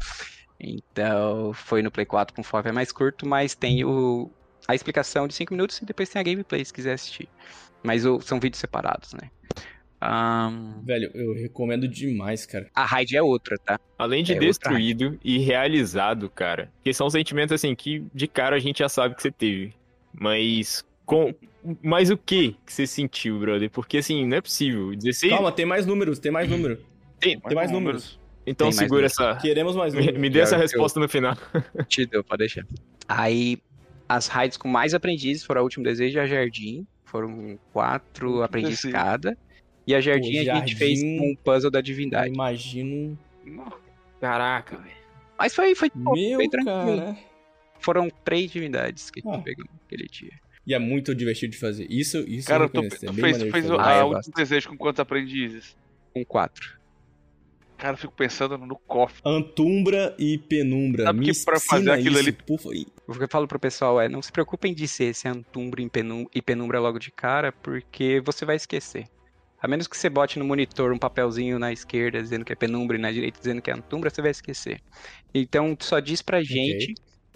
Então foi no Play 4 com FOV é mais curto, mas tem o, a explicação de 5 minutos e depois tem a gameplay se quiser assistir. Mas o- são vídeos separados, né? Ahn, Velho, eu recomendo demais, cara. a raid é outra, tá? Além de É destruído e realizado, cara. Que são sentimentos assim que de cara a gente já sabe que você teve. Mas. Com... Mas o que que você sentiu, brother? Porque assim, não é possível. 16. Calma, tem mais números, tem mais número. Tem- Tem mais números. Então Tem mais segura números. essa. Queremos mais Me, números. me dê essa Eu- resposta no final. Te deu, pode deixar. Aí, as raids com mais aprendizes foram a Último Desejo e a Jardim. Foram quatro aprendizes cada. E a Jardim Pô, a gente fez Jardim- com um puzzle da Eu divindade. imagino. Caraca, velho. Mas foi, foi, Meu, foi tranquilo. cara. Foram três divindades que a gente Ah. pegou naquele dia. E é muito divertido de fazer. Isso, isso Cara, eu tu, reconheço. É tu bem fez, tu fez o fazer. Ah, último desejo com quantos aprendizes? Com quatro. Cara, eu fico pensando no cofre. Antumbra e Penumbra. Sabe Me que pra fazer aquilo isso, ali- por favor. O que eu falo pro pessoal é, não se preocupem de ser esse Antumbra e penum- e Penumbra logo de cara, porque você vai esquecer. A menos que você bote no monitor um papelzinho na esquerda dizendo que é Penumbra e na direita dizendo que é Antumbra, você vai esquecer. Então, só diz pra gente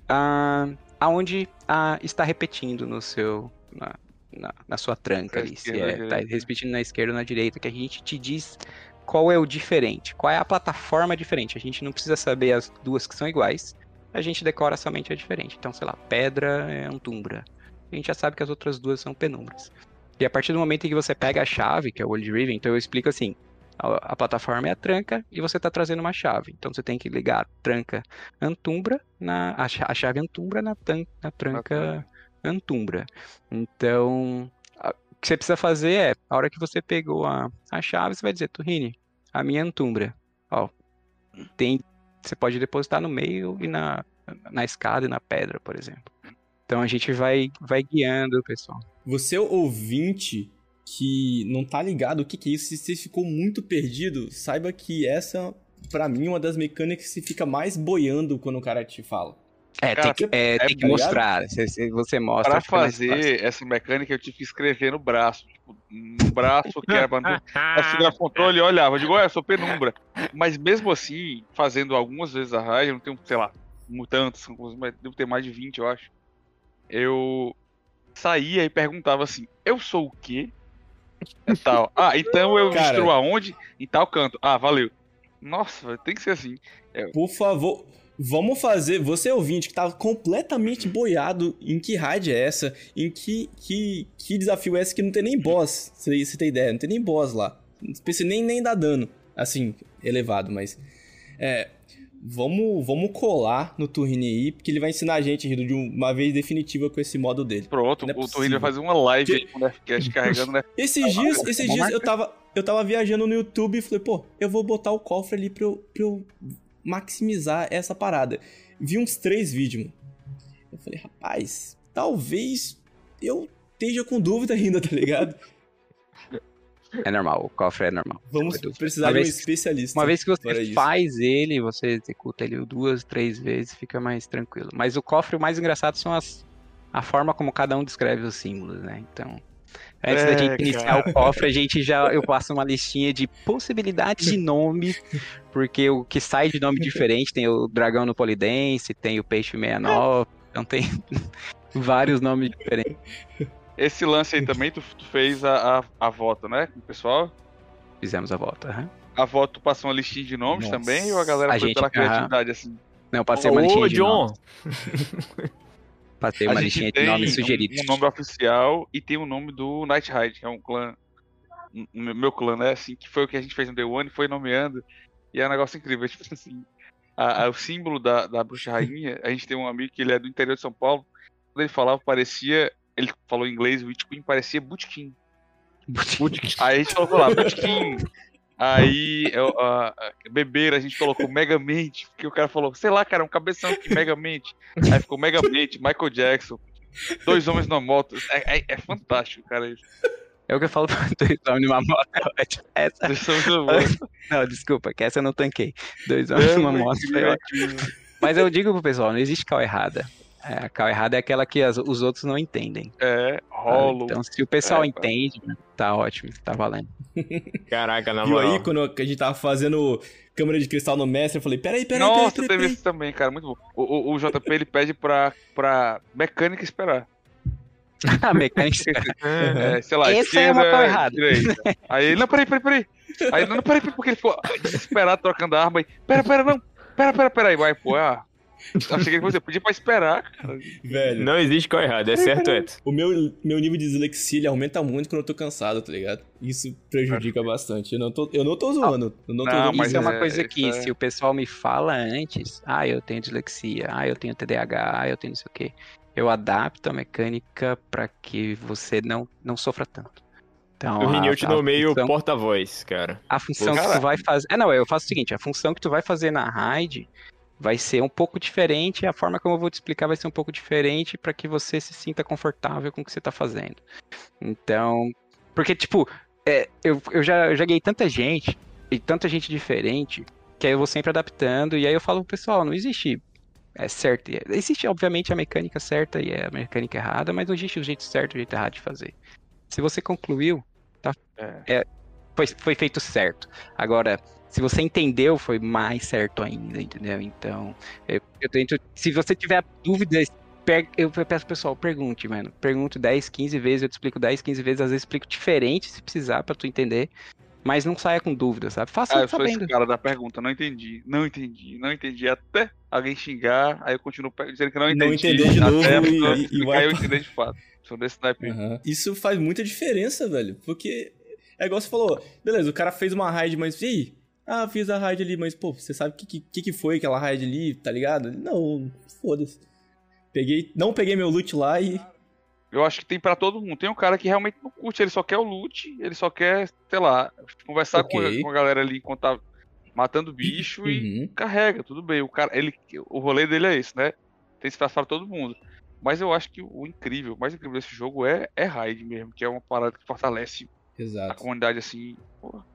ah, aonde ah, está repetindo no seu... Na, na, na sua tranca ali, se é, tá repetindo na esquerda ou na direita, que a gente te diz qual é o diferente, qual é a plataforma diferente. A gente não precisa saber as duas que são iguais, a gente decora somente a diferente. Então, sei lá, pedra é Antumbra. A gente já sabe que as outras duas são penumbras. E a partir do momento em que você pega a chave, que é o Old Riven, então eu explico assim: a, a plataforma é a tranca e você está trazendo uma chave. Então você tem que ligar a tranca Antumbra na a, a chave Antumbra na, tan, na tranca Antumbra. Então, a- o que você precisa fazer é, a hora que você pegou a, a chave, você vai dizer, Turrini, a minha Antumbra, ó, tem, você pode depositar no meio e na, na escada e na pedra, por exemplo. Então a gente vai, vai guiando o pessoal. Você ouvinte que não tá ligado o que, que é isso, se você ficou muito perdido, saiba que essa, pra mim, é uma das mecânicas que se fica mais boiando quando o cara te fala. É, Cara, tem que, é, é tem que mostrar. Se, você mostra, Pra fazer essa mecânica, eu tive que escrever no braço. Tipo, no braço, que era pra não o controle e olhava. Eu digo, olha, eu sou penumbra. Mas mesmo assim, fazendo algumas vezes a raid, eu não tenho, sei lá, tantas, mas devo ter mais de 20, eu acho. Eu saía e perguntava assim: eu sou o quê? É tal. Ah, então eu Cara. destruo aonde? Em tal canto. Ah, valeu. Nossa, tem que ser assim. Por favor, vamos fazer. Você ouvinte que tá completamente boiado em que raid é essa, em que, que, que desafio é esse que não tem nem boss. Você, você tem ideia? Não tem nem boss lá. Não nem, nem dar dano. Assim, elevado, mas. É. Vamos, vamos colar no Turrini aí, porque ele vai ensinar a gente, Rido, de uma vez definitiva com esse modo dele. Pronto, é o possível. vai fazer uma live aí com o Nefcast carregando né? Esses dias, vamos esses dias marcar. eu tava, eu tava viajando no YouTube e falei, pô, eu vou botar o cofre ali pra eu, pra eu maximizar essa parada. Vi uns três vídeos, mano. Eu falei, rapaz, talvez eu esteja com dúvida ainda, tá ligado? É normal, o cofre é normal. Vamos precisar de um vez- especialista. Uma vez que você isso. faz ele, você executa ele duas, três vezes, fica mais tranquilo. Mas o cofre, o mais engraçado são as a forma como cada um descreve os símbolos, né? Então, antes da É, gente iniciar o cofre, a gente já eu passo uma listinha de possibilidades de nome, porque o que sai de nome diferente tem o dragão no polidense, tem o peixe 69, então tem vários nomes diferentes. Esse lance aí também, tu, tu fez a, a, a voto, né? Com o pessoal. Fizemos a volta. aham. A voto passou uma listinha de nomes Nossa. também, ou a galera A foi gente- pela criatividade, assim? Não, eu passei uma listinha Ô, de John, nomes. Passei uma listinha de tem nomes um- sugeridos. Um, nome oficial e tem o nome do Night Ride, que é um clã. um- um- meu clã, né? Assim, que foi o que a gente fez no Day One, foi nomeando. E é um negócio incrível. Tipo assim, a- a- o símbolo da, da bruxa rainha, a gente tem um amigo que ele é do interior de São Paulo. Quando ele falava, parecia. Ele falou em inglês, o Witch Queen parecia Bootkin. Aí a gente colocou lá, Bootkin. Aí, eu, a, a, beber, a gente colocou Megamente, porque o cara falou, sei lá, cara, um cabeção aqui, Megamente. Aí ficou Megamente, Michael Jackson, dois homens numa moto. É, é- é fantástico, cara. Isso. É o que eu falo pra dois homens numa moto. é. Essa... Dois homens numa moto. Não, desculpa, que essa eu não tanquei. Dois homens numa moto. Mas eu digo pro pessoal, não existe cal errada. É, a cal errada é aquela que as- os outros não entendem. É, rolo. Então, se o pessoal É, entende, tá ótimo, tá valendo. Caraca, na moral. aí, quando a gente tava fazendo câmera de cristal no mestre, eu falei, peraí, peraí, Nossa, peraí, peraí, teve peraí. isso também, cara, muito bom. O, o, o JP ele pede pra, pra mecânica esperar. a mecânica. É, sei lá, Essa é uma esquerda, coisa errada. direita. Aí não, peraí, peraí, peraí. Aí, não, peraí, peraí, porque ele ficou desesperado trocando a arma aí. Pera, pera, não. Pera, pera, pera aí, vai, pô, ah. Eu achei que ele fosse, podia pra esperar, cara. Velho, Não existe qual errado, é certo, Eto. o meu, meu nível de dislexia ele aumenta muito quando eu tô cansado, tá ligado? Isso prejudica bastante. Eu não tô, eu não tô zoando. Eu não tô Não, zoando. mas Isso é uma é- coisa que, é- se o pessoal me fala antes, ah, eu tenho dislexia, ah, eu tenho TDAH, ah, eu tenho não sei o quê, eu adapto a mecânica pra que você não, não sofra tanto. Então, O Rini, eu te nomeio função- porta-voz, cara. A função que Cara. tu vai fazer. É, não, eu faço o seguinte: a função que tu vai fazer na raid vai ser um pouco diferente, a forma como eu vou te explicar vai ser um pouco diferente para que você se sinta confortável com o que você tá fazendo. Então. Porque, tipo, é, eu, eu, já, eu já ganhei tanta gente, e tanta gente diferente, que aí eu vou sempre adaptando, e aí eu falo pro pessoal: não existe. É certo. é- Existe, obviamente, a mecânica certa e a mecânica errada, mas não existe o jeito certo e o jeito errado de fazer. Se você concluiu, É. foi, foi feito certo. Agora, se você entendeu, foi mais certo ainda, entendeu? Então, eu, eu tento. Se você tiver dúvidas, per- eu peço pessoal, pergunte, mano. Pergunto 10, 15 vezes, eu te explico 10, 15 vezes, às vezes explico diferente se precisar pra tu entender. Mas não saia com dúvida, sabe? Faça Ah, eu sou sabendo. esse cara da pergunta, não entendi, não entendi, não entendi, até alguém xingar, aí eu continuo dizendo que não entendi. Não entender de novo até e- e- e vai- eu entender de fato. Sou. Aham. Isso faz muita diferença, velho. Porque é igual você falou, beleza, o cara fez uma raid, mas e aí? Ah, fiz a raid ali, mas pô, você sabe o que, que, que foi aquela raid ali, tá ligado? Não, foda-se. Peguei, não peguei meu loot lá e. Eu acho que tem pra todo mundo. Tem um cara que realmente não curte, ele só quer o loot, ele só quer, sei lá, conversar com, Ok. a, com a galera ali enquanto tá matando bicho e Uhum. carrega, tudo bem. O cara, ele, o rolê dele é esse, né? Tem espaço pra todo mundo. Mas eu acho que o incrível, o mais incrível desse jogo é, é raid mesmo, que é uma parada que fortalece a Exato. comunidade assim. Porra.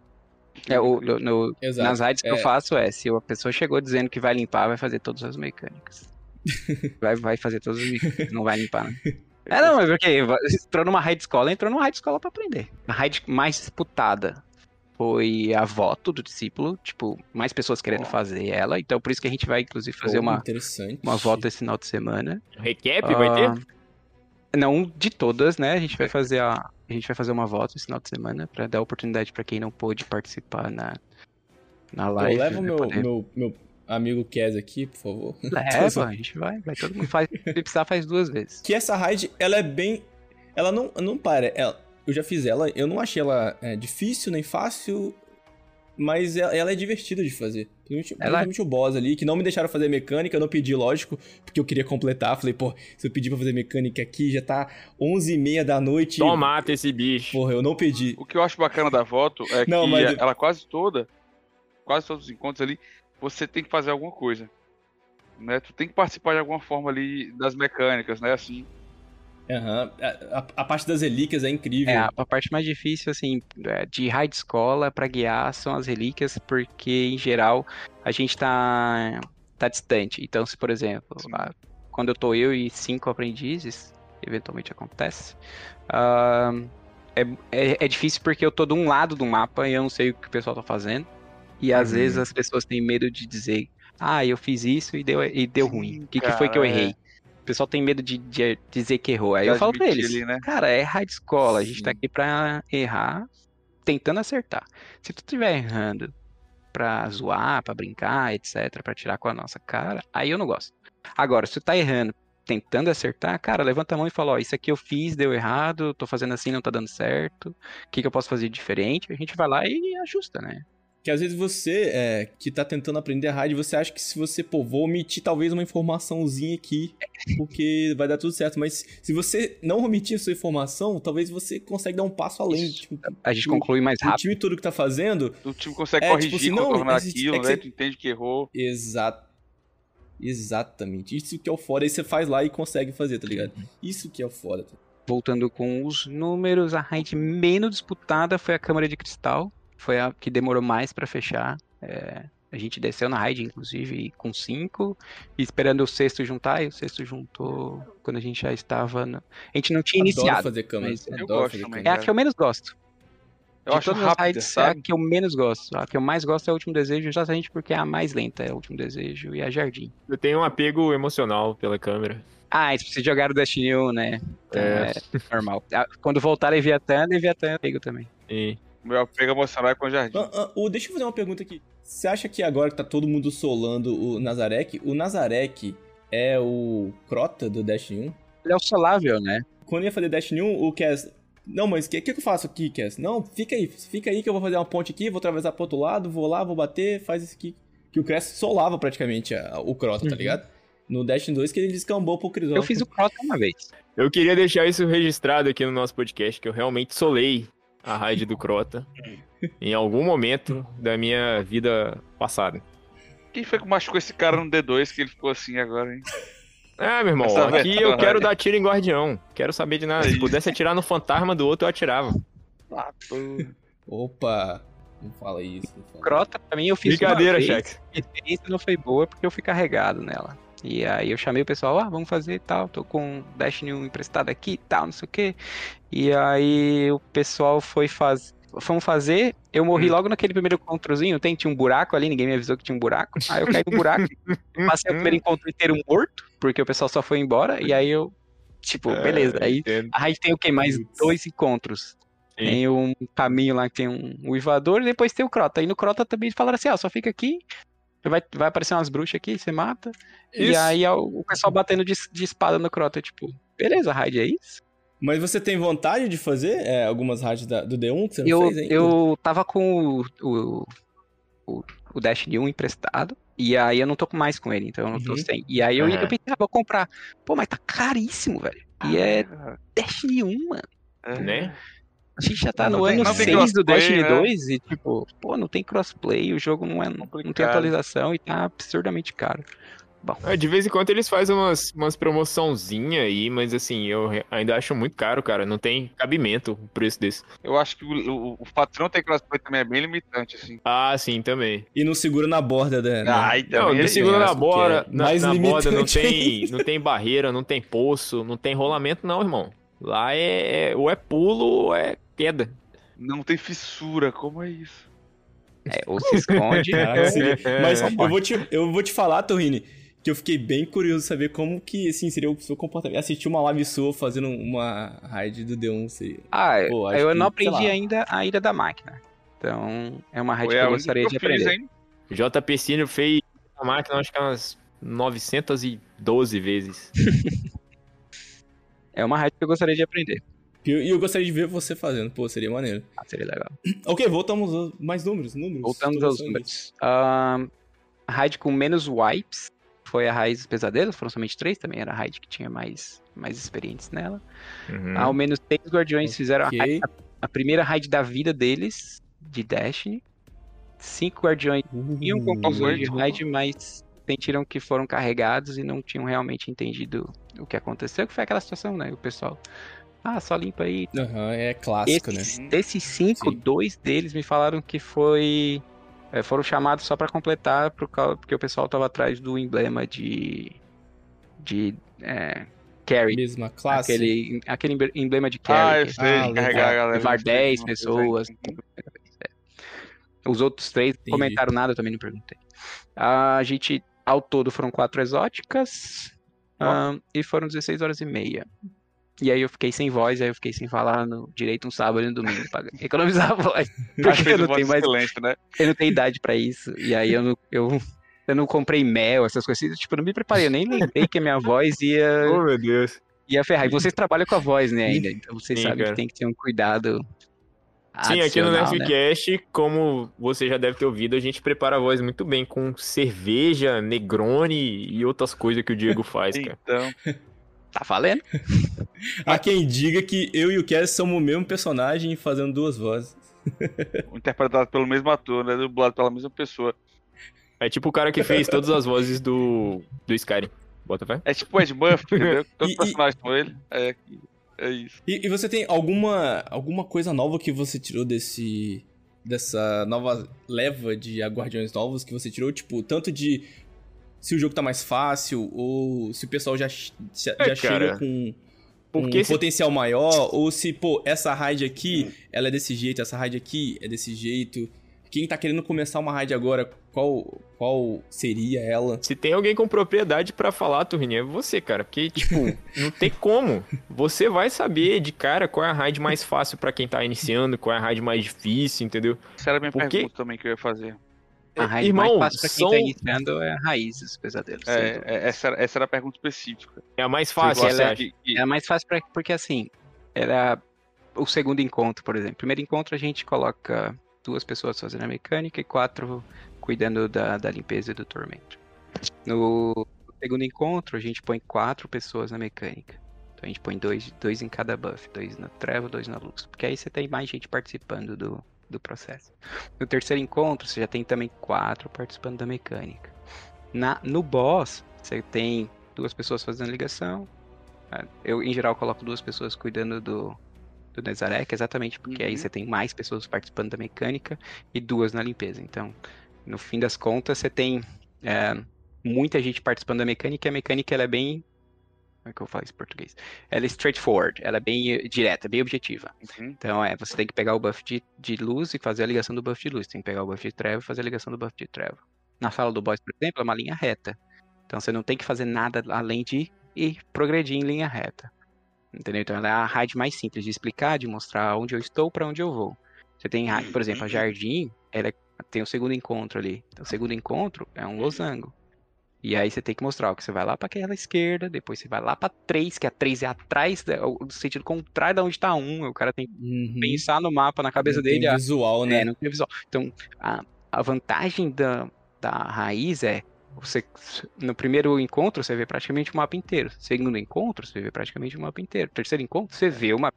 É, o, no- no- Exato. nas raids que eu É. faço é, se a pessoa chegou dizendo que vai limpar, vai fazer todas as mecânicas. Vai, vai fazer todos os weekends, não vai limpar, né? É, não, mas porque entrou numa raid escola, entrou numa raid escola pra aprender. A raid mais disputada foi a voto do discípulo, tipo, mais pessoas querendo fazer ela, então por isso que a gente vai, inclusive, fazer Pô, uma, Interessante. uma voto esse final de semana. Recap vai Ah, ter? Não de todas, né? A gente vai fazer a, a gente vai fazer uma voto esse final de semana pra dar oportunidade pra quem não pôde participar na na live. leva o né, meu, poder- meu, meu amigo Kes aqui, por favor. Leva, a gente vai, vai todo mundo faz, se precisar faz duas vezes. que essa raid, ela é bem. Ela não, não para. Ela, eu já fiz ela, eu não achei ela é, difícil nem fácil, mas ela, é divertida de fazer. Principalmente, Ela é. o boss ali, que não me deixaram fazer mecânica, eu não pedi, lógico, porque eu queria completar. Falei, pô, se eu pedir pra fazer mecânica aqui, já tá 11h30 da noite. Só mata esse bicho. Porra, eu não pedi. O que eu acho bacana da voto é Não, que mas- ela quase toda, quase todos os encontros ali, você tem que fazer alguma coisa. Né? Tu tem que participar de alguma forma ali das mecânicas, né? Assim. Aham. A, a- a parte das relíquias é incrível. É, a, a parte mais difícil, assim, é, de raid escola pra guiar são as relíquias, porque, em geral, a gente tá, tá distante. Então, se, por exemplo, Sim. lá, quando eu tô eu e cinco aprendizes, eventualmente acontece, ah, é, é, é difícil porque eu tô de um lado do mapa e eu não sei o que o pessoal tá fazendo. E às Uhum. vezes as pessoas têm medo de dizer, ah, eu fiz isso e deu, e deu ruim. O que, que foi que eu cara, é. Pessoal tem medo de, de dizer que errou. Aí eu falo pra eles, ali, né? cara, é escola, a gente tá aqui pra errar, tentando acertar. Se tu estiver errando pra zoar, pra brincar, etc, pra tirar com a nossa cara, aí eu não gosto. Agora, se tu tá errando, tentando acertar, cara, levanta a mão e fala, ó, isso aqui eu fiz, deu errado, tô fazendo assim, não tá dando certo, o que que eu posso fazer diferente? A gente vai lá e ajusta, né? Que às vezes você, é, que tá tentando aprender a rádio, você acha que se você, pô, vou omitir talvez uma informaçãozinha aqui, porque vai dar tudo certo. Mas se você não omitir a sua informação, talvez você consiga dar um passo além. Isso. Tipo, A gente O- conclui mais o rápido. time todo que tá fazendo. O time consegue É, corrigir, tipo assim, não, contornar existe- aquilo, é que né? você- Tu entende que errou. Exato. Exatamente. Isso que é o foda. Aí você faz lá e consegue fazer, tá ligado? Isso que é o foda. Voltando com os números, a raid menos disputada foi a Câmara de Cristal. Foi a que demorou mais pra fechar. É, a gente desceu na raid, inclusive, com cinco, e esperando o sexto juntar, e o sexto juntou quando a gente já estava. no- A gente não tinha Adoro iniciado. fazer câmera. mas eu gosto fazer também, É a que eu menos gosto. Eu de acho todas as rápida, raids, é a que eu menos gosto. A que eu mais gosto é o último desejo, exatamente porque é a mais lenta, é o último desejo e a jardim. Eu tenho um apego emocional pela câmera. Ah, se vocês jogaram Destiny 1, né? Então É. é, normal. Ah, Quando voltar Leviatã, Leviatã eu pego também. E O meu apego emocional é com o jardim. Ah, ah, ô, deixa eu fazer uma pergunta aqui. Você acha que agora que tá todo mundo solando o Nazarek, o Nazarek é o Crota do Destiny 1? Ele é o solável, né? Quando eu ia fazer Destiny 1, o Cass. Não, mas o que, que, que eu faço aqui, Cass? Não, fica aí, fica aí que eu vou fazer uma ponte aqui, vou atravessar pro outro lado, vou lá, vou bater, faz isso aqui. Que o Cass solava praticamente a- o Crota, tá Uhum. ligado? No Destiny 2 que ele descambou pro Crisol. Eu fiz o Crota uma vez. eu queria deixar isso registrado aqui no nosso podcast, que eu realmente solei a raid do Crota em algum momento da minha vida passada. Quem foi que machucou esse cara no D2 que ele ficou assim agora, hein? É, meu irmão, Essa aqui eu quero né? dar tiro em guardião. Quero saber de nada. Se pudesse atirar no fantasma do outro, eu atirava. Ah. Opa! Não fala isso. Não fala. Crota, pra mim, eu fiz Brincadeira, uma vez. Chex. A experiência não foi boa porque eu fui carregado nela. E aí eu chamei o pessoal, ah, vamos fazer e tal, tô com Destiny 1 emprestado aqui e tal, não sei o quê. E aí o pessoal foi fazer. Fomos fazer, eu morri Hum. logo naquele primeiro encontrozinho, tem, tinha um buraco ali, ninguém me avisou que tinha um buraco. Aí eu caí no buraco, passei o primeiro encontro inteiro morto, porque o pessoal só foi embora, e aí eu, tipo, beleza. É, Aí entendo. a gente tem o quê? Mais dois encontros. Sim. Tem um caminho lá que tem um uivador e depois tem o Crota. Aí no Crota também falaram assim, ó, só fica aqui, vai, vai aparecer umas bruxas aqui, você mata. E Isso. aí ó, o pessoal batendo de, de espada no Crota, tipo, beleza, raid é isso? Mas você tem vontade de fazer é, algumas raids do D1 que você não Eu, fez ainda? eu tava com o, o, o, o Destiny 1 emprestado, e aí eu não tô mais com ele, então eu não tô Uhum. sem. E aí eu, Aham. eu pensei, ah, vou comprar. Pô, mas tá caríssimo, velho. E é Ah, Destiny 1, mano. é. Né? A gente já tá Não no tem- ano não tem 6 do Destiny né? 2 e, tipo, pô, não tem crossplay, o jogo não, é, não tem atualização e tá absurdamente caro. Bom, É, de vez em quando eles fazem umas, umas promoçãozinha aí, mas assim, eu ainda acho muito caro, cara. Não tem cabimento o preço desse. Eu acho que o, o, o patrão ter crossplay também é bem limitante, assim. Ah, sim, também. E não segura na borda da. da- Ah, então. Não, ele- de segura na acho que borda, é na, mais na borda não tem, não tem barreira, não tem poço, não tem rolamento não, irmão. Lá é ou é pulo ou é queda. Não tem fissura, como é isso? é, ou se esconde. Caraca, seria- Mas Só eu vou, te, eu vou te falar, Torrini, que eu fiquei bem curioso de saber como que, assim, seria o seu comportamento. Assistir uma live sua fazendo uma raid do D1 seria. Ah, Pô, eu que, não aprendi ainda a ira da máquina. Então, é uma raid que eu gostaria de que eu fiz, aprender. hein? JP Cine fez a máquina, acho que umas 912 vezes. É uma raid que eu gostaria de aprender. E eu, eu gostaria de ver você fazendo, pô, seria maneiro. Ah, seria legal. Ok, voltamos a mais números, números. Voltamos aos números. Ahn, a raid com menos wipes foi a Raiz dos Pesadelos, foram somente três, também era a raid que tinha mais, mais experientes nela. Uhum. Ao menos seis guardiões fizeram a, raid- a- a primeira raid da vida deles, de Destiny. Cinco guardiões iam com Uh, conclusões de desculpa. raid, mas sentiram que foram carregados e não tinham realmente entendido o que aconteceu, que foi aquela situação, né? O pessoal, ah, só limpa aí. Aham, é clássico, né? Esses, desses cinco, Sim. dois deles me falaram que foi. é, foram chamados só pra completar, porque o pessoal tava atrás do emblema de. de. É, carry. Mesma classe. Aquele, aquele emble- emblema de Ah, carry. eu que sei, Ah, carregar a galera. levar não sei 10 como fez pessoas. É. Os outros três Entendi. comentaram nada, eu também não perguntei. A gente, ao todo, foram quatro exóticas. ahn, e foram 16 horas e meia. E aí eu fiquei sem voz, aí eu fiquei sem falar no direito um sábado e um domingo pra economizar a voz. Porque eu não tenho mais, silêncio, né? eu não tenho idade pra isso. E aí eu não, eu, eu não comprei mel, essas coisas. Tipo, eu não me preparei, eu nem lembrei que a minha voz ia, Oh, meu Deus. ia ferrar. E vocês trabalham com a voz, né, ainda. Então vocês Sim, sabem cara. que tem que ter um cuidado. Sim, aqui no né? Nerfcast, como você já deve ter ouvido, a gente prepara a voz muito bem com cerveja, Negroni e outras coisas que o Diego faz, cara. Então, Tá valendo? Há quem diga que eu e o Cass somos o mesmo personagem fazendo duas vozes. interpretado pelo mesmo ator, né? Dublado pela mesma pessoa. É tipo o cara que fez todas as vozes do, do Skyrim. Bota fé? É tipo o Ed Murphy, entendeu? Todos E- os personagens com ele. É, é isso. E, e você tem alguma, alguma coisa nova que você tirou desse. dessa nova leva de guardiões novos que você tirou? Tipo, tanto de se o jogo tá mais fácil, ou se o pessoal já, já, já É, chega cara, com Porque um esse potencial maior, ou se, pô, essa raid aqui, ela é desse jeito, essa raid aqui é desse jeito. Quem tá querendo começar uma raid agora, qual, qual seria ela? Se tem alguém com propriedade pra falar, Turrini, é você, cara. Porque, tipo, não tem como. Você vai saber de cara qual é a raid mais fácil pra quem tá iniciando, qual é a raid mais difícil, entendeu? Essa era a minha Por quê? pergunta também que eu ia fazer. A raid Irmão, mais fácil pra quem são... tá iniciando é a raiz dos pesadelos. É, é, essa, era, essa era a pergunta específica. é a mais fácil, que- É mais fácil pra, porque assim, era o segundo encontro, por exemplo. Primeiro encontro a gente coloca duas pessoas fazendo a mecânica e quatro cuidando da, da limpeza e do tormento. No segundo encontro a gente põe quatro pessoas na mecânica. Então a gente põe dois, dois em cada buff, dois na treva, dois na luz. Porque aí você tem mais gente participando do, do processo. No terceiro encontro você já tem também quatro participando da mecânica. Na, no boss, você tem duas pessoas fazendo ligação, ah, Eu, em geral, coloco duas pessoas cuidando do, do Nezarek, exatamente porque aí Uhum. você tem mais pessoas participando da mecânica e duas na limpeza. Então, no fim das contas, você tem é, muita gente participando da mecânica e a mecânica ela é bem. Como é que eu falo isso em português? Ela é straightforward, ela é bem eh, direta, bem objetiva. Uhum. Então, é, você tem que pegar o buff de, de luz e fazer a ligação do buff de luz. Tem que pegar o buff de treva e fazer a ligação do buff de treva. Na sala do boss, por exemplo, é uma linha reta. Então, você não tem que fazer nada além de ir progredir em linha reta. Entendeu? Então, ela é a raid mais simples de explicar, de mostrar onde eu estou para onde eu vou. Você tem raid, por exemplo, a Jardim, ela é- tem o segundo encontro ali. Então, o segundo encontro é um losango. E aí você tem que mostrar ó, que você vai lá para aquela esquerda, depois você vai lá para 3, que a 3 é atrás, no sentido contrário da onde está um. O cara tem que Uhum. pensar no mapa na cabeça Não tem dele. ah, visual, né? é, não tem visual. Então, a, a vantagem da, da raiz é você no primeiro encontro você vê praticamente o mapa inteiro. Segundo encontro, você vê praticamente o mapa inteiro. Terceiro encontro, você vê o mapa.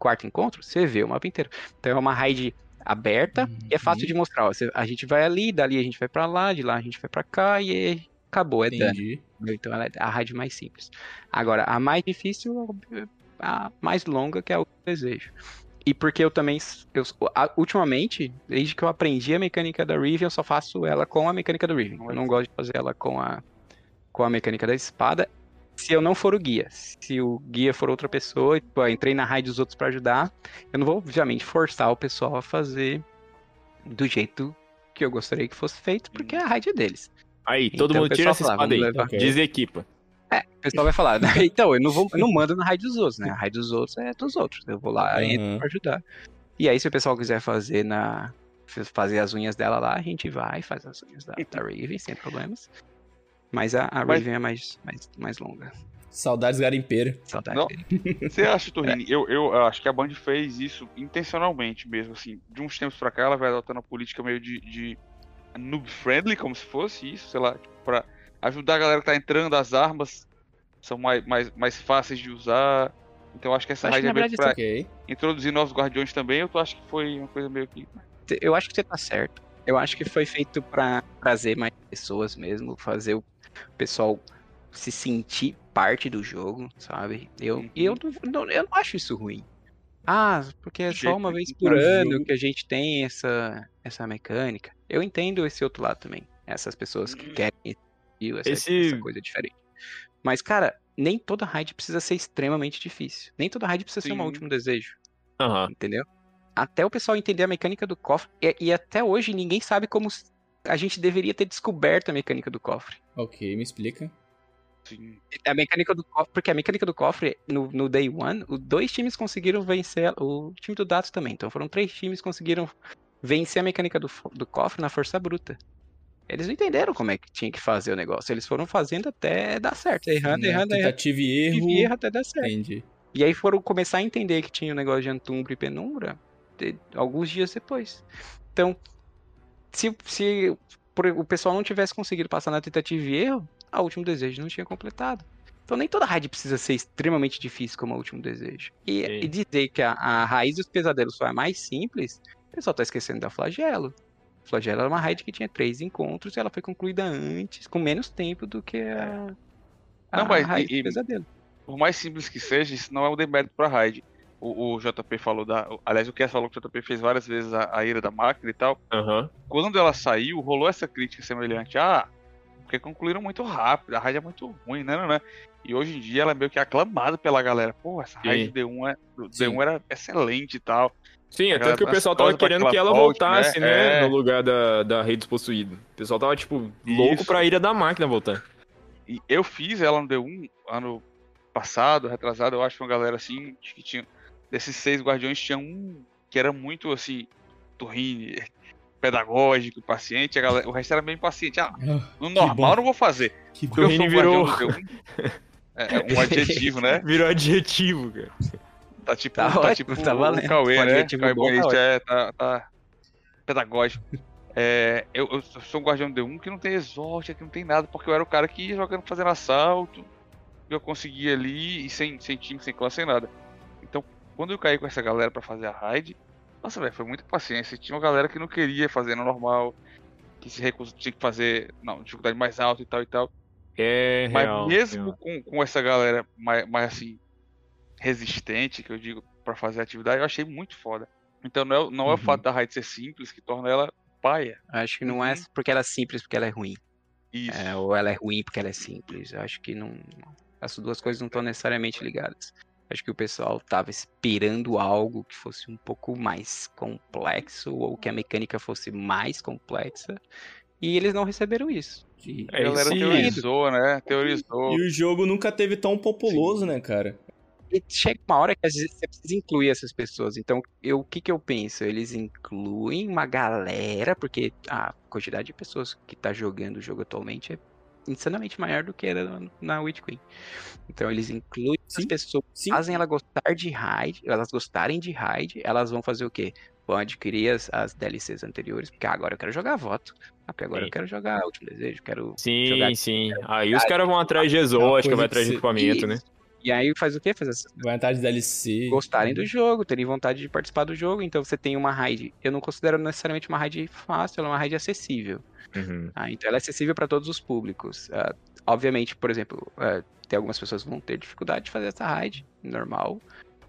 Quarto encontro, você vê o mapa inteiro. Então é uma raid aberta e é fácil Uhum. de mostrar. ó. Você- a gente vai ali, dali a gente vai pra lá, de lá a gente vai pra cá e acabou, é dano. Entendi. Então ela é a raid mais simples. Agora, a mais difícil, a mais longa, que é o desejo. E porque eu também, eu, ultimamente, desde que eu aprendi a mecânica da Riven, eu só faço ela com a mecânica do Riven. Eu não gosto de fazer ela com a, com a mecânica da espada. Se eu não for o guia, se o guia for outra pessoa, tipo, eu entrei na raid dos outros pra ajudar, eu não vou, obviamente, forçar o pessoal a fazer do jeito que eu gostaria que fosse feito, porque a raid é deles. Aí, todo Então, mundo tira essa fala, espada aí. levar. Ok. Desequipa. É, o pessoal vai falar, né? então, eu não, vou, eu não mando na raid dos outros, né? A raid dos outros é dos outros. Eu vou lá Uhum. entro pra ajudar. E aí, se o pessoal quiser fazer na. Fazer as unhas dela lá, a gente vai, faz as unhas da, da Raven, sem problemas. Mas a, a Mas- Raven é mais, mais, mais longa. Saudades garimpeira. Saudade Não. dele. Você acha, Torrini? Eu, eu acho que a Band fez isso intencionalmente mesmo, assim. De uns tempos pra cá, ela vai adotando uma política meio de, de noob friendly, como se fosse isso, sei lá, pra ajudar a galera que tá entrando, as armas são mais, mais, mais fáceis de usar. Então eu acho que essa Acho que, é pra Ok. introduzir novos guardiões também, eu tô- acho que foi uma coisa meio que. Eu acho que você tá certo. Eu acho que foi feito pra trazer mais pessoas mesmo, fazer o pessoal se sentir parte do jogo, sabe? Eu, Uhum. E eu não, não- eu não acho isso ruim. Ah, porque é só uma vez por cara, ano que a gente tem essa, essa mecânica. Eu entendo esse outro lado também. Essas pessoas que Uhum. querem essa, Esse- essa coisa diferente. Mas, cara, nem toda raid precisa ser extremamente difícil. Nem toda raid precisa ser um Sim. último desejo Aham. entendeu? Até o pessoal entender a mecânica do cofre. E, e até hoje ninguém sabe como a gente deveria ter descoberto a mecânica do cofre. Ok, me explica. Assim, A mecânica do cofre, porque a mecânica do cofre, no, no Day One, os dois times conseguiram vencer, o time do Datos também. Então foram três times que conseguiram vencer a mecânica do, do cofre na força bruta. Eles não entenderam como é que tinha que fazer o negócio. Eles foram fazendo até dar certo. Errando, Né? errando, errando. Tentativa e erro. E erro até dar certo. Entendi. E aí foram começar a entender que tinha o negócio de Antumbra e Penumbra de- alguns dias depois. Então, se, se por- o pessoal não tivesse conseguido passar na tentativa e erro, a último desejo não tinha completado. Então nem toda raid precisa ser extremamente difícil como o último desejo. E, e dizer que a, a raiz dos pesadelos só é mais simples, o pessoal tá esquecendo da flagelo. Flagelo era uma raid que tinha três encontros e ela foi concluída antes, com menos tempo do que a, a Não, mas raiz e- e- pesadelo. por mais simples que seja, isso não é um demérito pra raid. O, o JP falou da. Aliás, o Cass falou que o JP fez várias vezes a, a ira da máquina e tal. Aham. Quando ela saiu, rolou essa crítica semelhante. Ah, porque concluíram muito rápido, a raid é muito ruim, né, né, né? E hoje em dia ela é meio que aclamada pela galera. Pô, essa raid Sim. do D1, é, do Sim. D1 era excelente e tal. Sim, é tanto que o pessoal tava querendo que que ela volte, voltasse, né? né? É. No lugar da, da Rei dos Possuídos. O pessoal tava, tipo, louco Isso. pra ira da máquina voltar. E eu fiz ela no D1 ano passado, retrasado, eu acho que uma galera assim, acho que tinha. Desses seis guardiões, tinha um que era muito assim, turrine, pedagógico, paciente, a galera, o resto era meio impaciente. Ah, Ah, no normal eu não vou fazer. que Porque eu sou Turrine um virou- do D1. É, é um adjetivo, né? Virou adjetivo, cara. Tá tipo, Tá tá, ótimo, tipo tá valendo. o Cauê, Um né? adjetivo Cauê bom, tá Bonito, ótimo. é, tá, tá pedagógico. É, eu, eu sou um guardião D1 que não tem exótica, que não tem nada, porque eu era o cara que ia jogando, fazendo assalto, que eu conseguia ali, e sem, sem time, sem clã, sem nada. Então, quando eu caí com essa galera pra fazer a raid, nossa, velho, foi muita paciência. Tinha uma galera que não queria fazer no normal, que se recusa, tinha que fazer, não, dificuldade mais alta e tal e tal. É Mas real. mesmo real. com, com essa galera mais, mais assim, resistente, que eu digo, pra fazer a atividade, eu achei muito foda. Então não é, não é o Uhum. fato da raid ser simples que torna ela paia. Acho que não é Uhum. porque ela é simples, porque ela é ruim. Isso. É, ou ela é ruim porque ela é simples. Eu acho que não. As duas coisas não estão necessariamente ligadas. Acho que o pessoal tava esperando algo que fosse um pouco mais complexo, ou que a mecânica fosse mais complexa, e eles não receberam isso. E a galera teorizou, né? Teorizou. E o jogo nunca teve tão populoso, né, cara? E chega uma hora que às vezes você precisa incluir essas pessoas. Então, eu, o que, que eu penso? Eles incluem uma galera, porque a quantidade de pessoas que tá jogando o jogo atualmente é insanamente maior do que era na- na Witch Queen. Então, eles incluem as Sim, pessoas, Sim. fazem ela gostar de raid, elas gostarem de raid, elas vão fazer o quê? Vão adquirir as, as DLCs anteriores, porque ah, agora eu quero jogar voto. Ah, porque agora Sim. eu quero jogar Último Desejo, quero Sim, jogar- sim. Aí os caras vão atrás de exótica, coisa vai que atrás de equipamento, né? E aí faz o quê? Faz essa... Vai atrás de DLC. gostarem do jogo, terem vontade de participar do jogo. Então você tem uma raid. Eu não considero necessariamente uma raid fácil, ela é uma raid acessível. Uhum. Ah, então ela é acessível para todos os públicos. Ah, obviamente, por exemplo, ah, tem algumas pessoas que vão ter dificuldade de fazer essa raid, normal.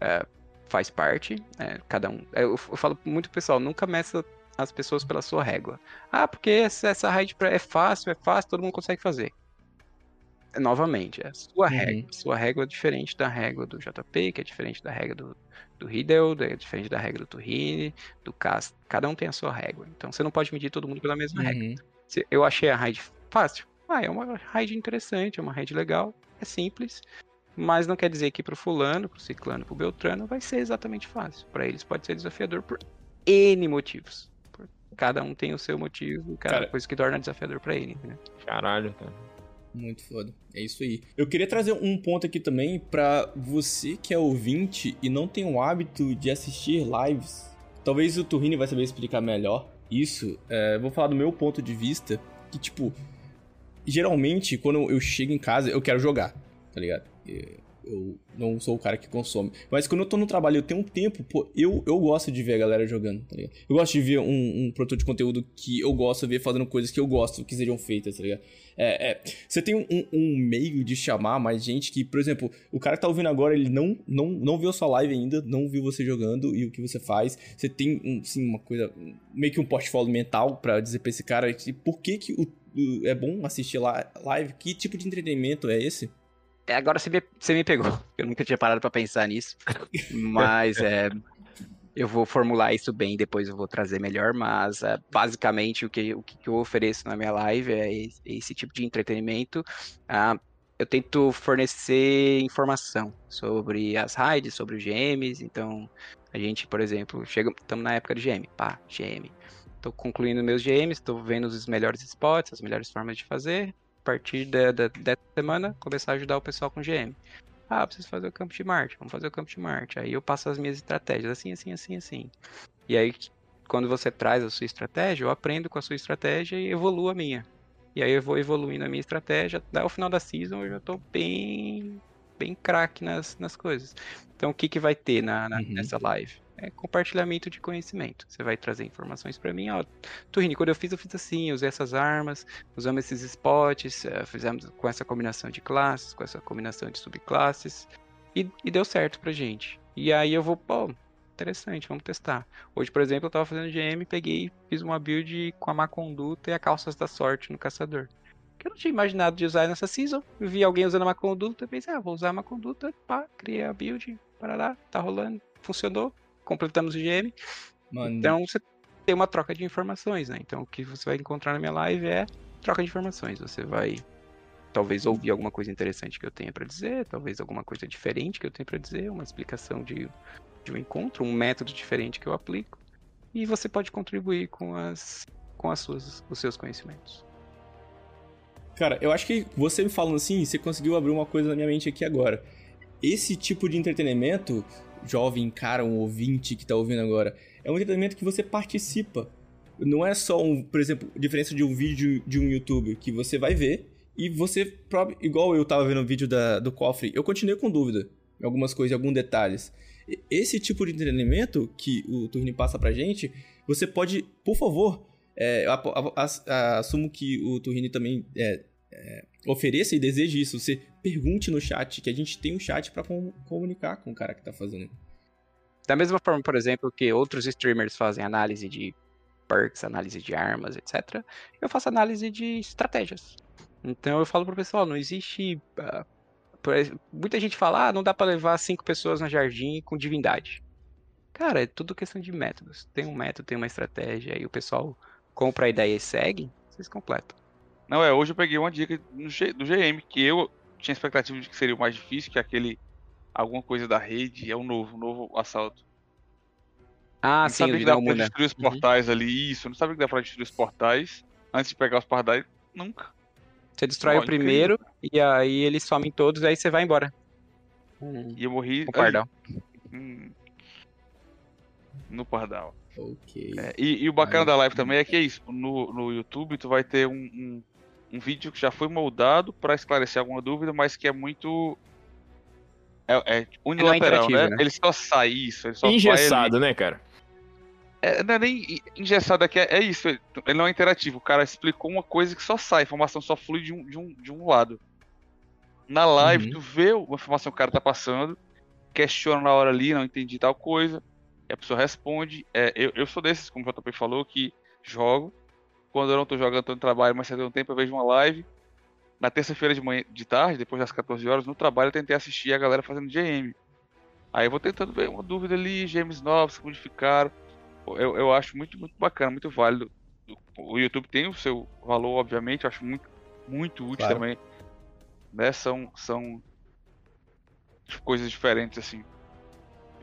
Ah, faz parte. né, cada um. Eu, eu falo muito pessoal, nunca meça as pessoas pela sua régua. Ah, porque essa, essa raid pra- é fácil, é fácil, todo mundo consegue fazer. Novamente, é a sua Uhum. régua. Sua régua é diferente da régua do JP, que é diferente da regra do, do Riddle, é diferente da regra do Turrini, do Cast. Cada um tem a sua régua. Então você não pode medir todo mundo pela mesma regra. Uhum. Se eu achei a raid fácil. Ah, é uma raid interessante, é uma raid legal, é simples. Mas não quer dizer que pro fulano, pro ciclano, pro beltrano vai ser exatamente fácil. Para eles pode ser desafiador por N motivos. Cada um tem o seu motivo, cada Cara- coisa que torna desafiador para ele, entendeu? Caralho, cara. Muito foda. É isso aí. Eu queria trazer um ponto aqui também pra você que é ouvinte e não tem o hábito de assistir lives. Talvez o Turrini vai saber explicar melhor isso. É, vou falar do meu ponto de vista. Que, tipo, geralmente quando eu chego em casa eu quero jogar, tá ligado? Eu não sou o cara que consome. Mas quando eu tô no trabalho eu tenho um tempo, pô, eu, eu gosto de ver a galera jogando, tá ligado? Eu gosto de ver um, um produtor de conteúdo que eu gosto de ver fazendo coisas que eu gosto que sejam feitas, tá ligado? É, é, você tem um, um meio de chamar mais gente que, por exemplo, o cara que tá ouvindo agora, ele não, não, não viu a sua live ainda, não viu você jogando e o que você faz. Você tem, um, sim, uma coisa, meio que um portfólio mental pra dizer pra esse cara que, por que, que o, o- é bom assistir lá, live, que tipo de entretenimento é esse? É, Agora você me, você me pegou. Eu nunca tinha parado pra pensar nisso. Mas é, eu vou formular isso bem, depois eu vou trazer melhor. Mas é, basicamente o que, o que eu ofereço na minha live é esse, tipo de entretenimento. Ah, eu tento fornecer informação sobre as raids, sobre os GMs. Então, a gente, por exemplo, estamos na época de GM. Pá, GM. Estou concluindo meus GMs, estou vendo os melhores spots, as melhores formas de fazer partir da, da- dessa semana, começar a ajudar o pessoal com GM. Ah, preciso fazer o campo de Marte, vamos fazer o campo de Marte. Aí eu passo as minhas estratégias, assim, assim, assim, assim. E aí, quando você traz a sua estratégia, eu aprendo com a sua estratégia e evoluo a minha. E aí eu vou evoluindo a minha estratégia, até o final da season eu já tô bem, bem craque nas, nas coisas. Então o que que vai ter na, na- Uhum. nessa live? É compartilhamento de conhecimento. Você vai trazer informações pra mim, ó, Turrini, quando eu fiz, eu fiz assim, usei essas armas, usamos esses spots, eh, fizemos com essa combinação de classes, com essa combinação de subclasses, e, e deu certo pra gente. E aí eu vou, pô, interessante, vamos testar. Hoje, por exemplo, eu tava fazendo GM, peguei, fiz uma build com a má conduta e a calças da sorte no caçador. Que eu não tinha imaginado de usar nessa season. Vi alguém usando a má conduta, pensei, ah, vou usar a má conduta, pá, criei a build, para lá, tá rolando, funcionou, completamos o GM. Mano, Então você tem uma troca de informações, né? Então o que você vai encontrar na minha live é troca de informações. Você vai talvez ouvir alguma coisa interessante que eu tenha pra dizer, talvez alguma coisa diferente que eu tenha pra dizer, uma explicação de, de um encontro, um método diferente que eu aplico. E você pode contribuir com as com as suas, os seus conhecimentos. Cara, eu acho que você me falando assim, você conseguiu abrir uma coisa na minha mente aqui agora. Esse tipo de entretenimento, jovem cara, um ouvinte que tá ouvindo agora, é um entretenimento que você participa. Não é só um, por exemplo, diferença de um vídeo de um YouTube que você vai ver e você, igual eu tava vendo o vídeo da, do cofre, eu continuei com dúvida em algumas coisas, em alguns detalhes. Esse tipo de entretenimento que o Turni passa pra gente, você pode, por favor, é, eu assumo que o Turrini também é, é, ofereça e deseje isso. Você pergunte no chat, que a gente tem um chat pra com- comunicar com o cara que tá fazendo. Da mesma forma, por exemplo, que outros streamers fazem análise de perks, análise de armas, etc., eu faço análise de estratégias. Então eu falo pro pessoal, não existe. ex- muita gente fala, ah, não dá pra levar cinco pessoas na jardim com divindade. Cara, é tudo questão de métodos. Tem um método, tem uma estratégia, aí o pessoal compra a ideia e segue, vocês completam. Não, é, hoje eu peguei uma dica no G- do GM, que eu tinha expectativa de que seria o mais difícil, que é aquele. Alguma coisa da rede, é o novo, o novo assalto. Ah, não sim, sabia o que dá pra Dalmuna. destruir os Uhum. portais ali, isso. Não sabia que dá pra destruir os portais antes de pegar os pardais. Nunca. Você destrói o primeiro, e aí eles somem todos, aí você vai embora. Hum, E eu morri o pardal. hum, no pardal. Ok. É, e, e o bacana Aí- da live também é que é isso. No, no YouTube tu vai ter um, um, um vídeo que já foi moldado pra esclarecer alguma dúvida, mas que é muito É, é unilateral, interativo, né? né? Ele só sai isso, ele só. Engessado, né, cara? É, não é nem engessado aqui, é, é isso. Ele ele não é interativo. O cara explicou uma coisa que só sai, a informação só flui de um, de um, de um lado. Na live, Uhum. tu vê uma informação que o cara tá passando, questiona na hora ali, não entendi tal coisa, e a pessoa responde. É, eu, eu sou desses, como o JP falou, que jogo. Quando eu não tô jogando, tô no trabalho, mas se eu tenho um tempo, eu vejo uma live. Na terça-feira de manhã, de tarde, depois das 14 horas, no trabalho, eu tentei assistir a galera fazendo GM. Aí eu vou tentando ver uma dúvida ali, GMs novos, como ficaram eu, eu acho muito, muito bacana, muito válido. O YouTube tem o seu valor, obviamente, eu acho muito, muito útil Claro. também. Né? São, são coisas diferentes, assim.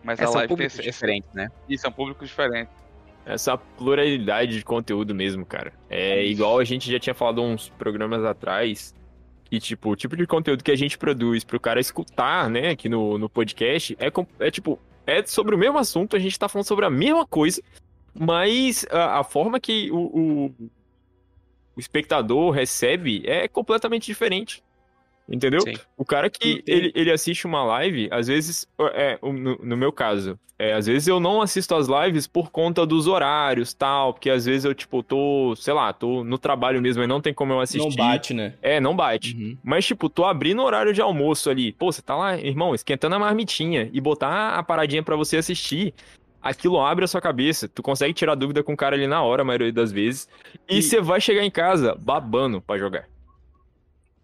Mas É, a live tem esse, esse, diferentes, né? e são públicos diferentes. Essa pluralidade de conteúdo mesmo, cara. É igual a gente já tinha falado uns programas atrás. Que, tipo, o tipo de conteúdo que a gente produz pro cara escutar, né, aqui no, no podcast, é, é tipo, é sobre o mesmo assunto, a gente tá falando sobre a mesma coisa, mas a, a forma que o, o, o espectador recebe é completamente diferente. Entendeu? Sim. O cara que Entendi. ele, ele assiste uma live, às vezes, é, no, no meu caso, é, às vezes eu não assisto as lives por conta dos horários tal, porque às vezes eu, tipo, tô, sei lá, tô no trabalho mesmo e não tem como eu assistir. Não bate, né? É, não bate. Uhum. Mas, tipo, tô abrindo o horário de almoço ali. Pô, você tá lá, irmão, esquentando a marmitinha e botar a paradinha pra você assistir. Aquilo abre a sua cabeça. Tu consegue tirar dúvida com o cara ali na hora, a maioria das vezes. E E- você vai chegar em casa babando pra jogar.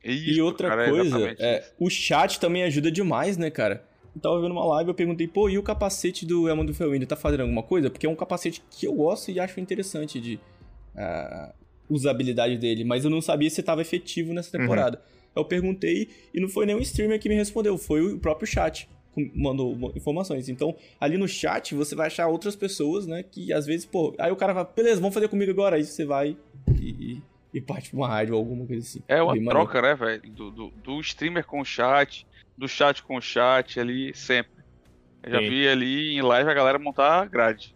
Isso, E outra cara, é coisa, é, o chat também ajuda demais, né, cara? Eu tava vendo uma live, eu perguntei, pô, e o capacete do Elmo do Felwind tá fazendo alguma coisa? Porque é um capacete que eu gosto e acho interessante de ah, usabilidade dele, mas eu não sabia se tava efetivo nessa Uhum. temporada. Eu perguntei e não foi nenhum streamer que me respondeu, foi o próprio chat que mandou informações. Então, ali no chat você vai achar outras pessoas, né, que às vezes, pô, aí o cara fala, beleza, vamos fazer comigo agora, aí você vai e, parte pra uma rádio ou alguma coisa assim. É uma Bem maneiro. troca, né, velho? Do, do, do streamer com o chat, do chat com o chat ali, sempre. Eu já Sim. vi ali em live a galera montar grade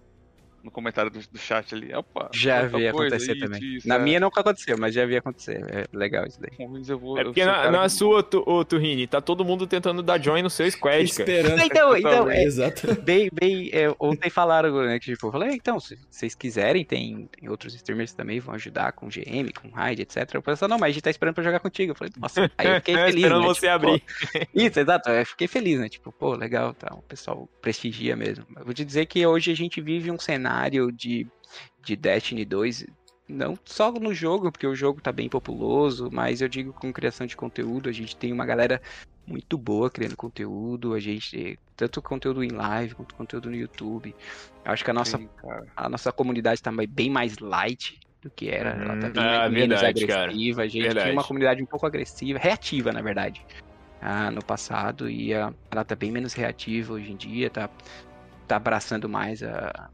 no comentário do, do chat ali. Opa, Já tal vi acontecer isso, também. isso, Na é. minha nunca aconteceu, mas já vi acontecer. É legal isso daí. Vou- É porque na, na que- sua, tu, Turrini, tá todo mundo tentando dar join no seu squad, cara. Esperando. Então, então é, Exato. bem, bem, é, ontem falaram, né, que tipo, eu falei, então, se vocês quiserem, tem, tem outros streamers também vão ajudar com GM, com raid, etc. Eu falei, não, mas a gente tá esperando pra jogar contigo. Eu falei, nossa, aí eu fiquei feliz, Esperando né, você tipo, abrir. pô, isso, exato, eu fiquei feliz, né, tipo, pô, legal, tá, o pessoal prestigia mesmo. Eu vou te dizer que hoje a gente vive um cenário de, de Destiny 2, não só no jogo, porque o jogo tá bem populoso, mas eu digo com criação de conteúdo, a gente tem uma galera muito boa criando conteúdo, a gente tanto conteúdo em live quanto conteúdo no YouTube. Eu acho que a nossa Sim, cara. a nossa comunidade tá bem mais light do que era, ela tá bem ah, menos verdade, cara. agressiva. A gente Verdade. tinha uma comunidade um pouco agressiva, reativa, na verdade, ah, no passado, e ah, ela tá bem menos reativa hoje em dia, tá, tá abraçando mais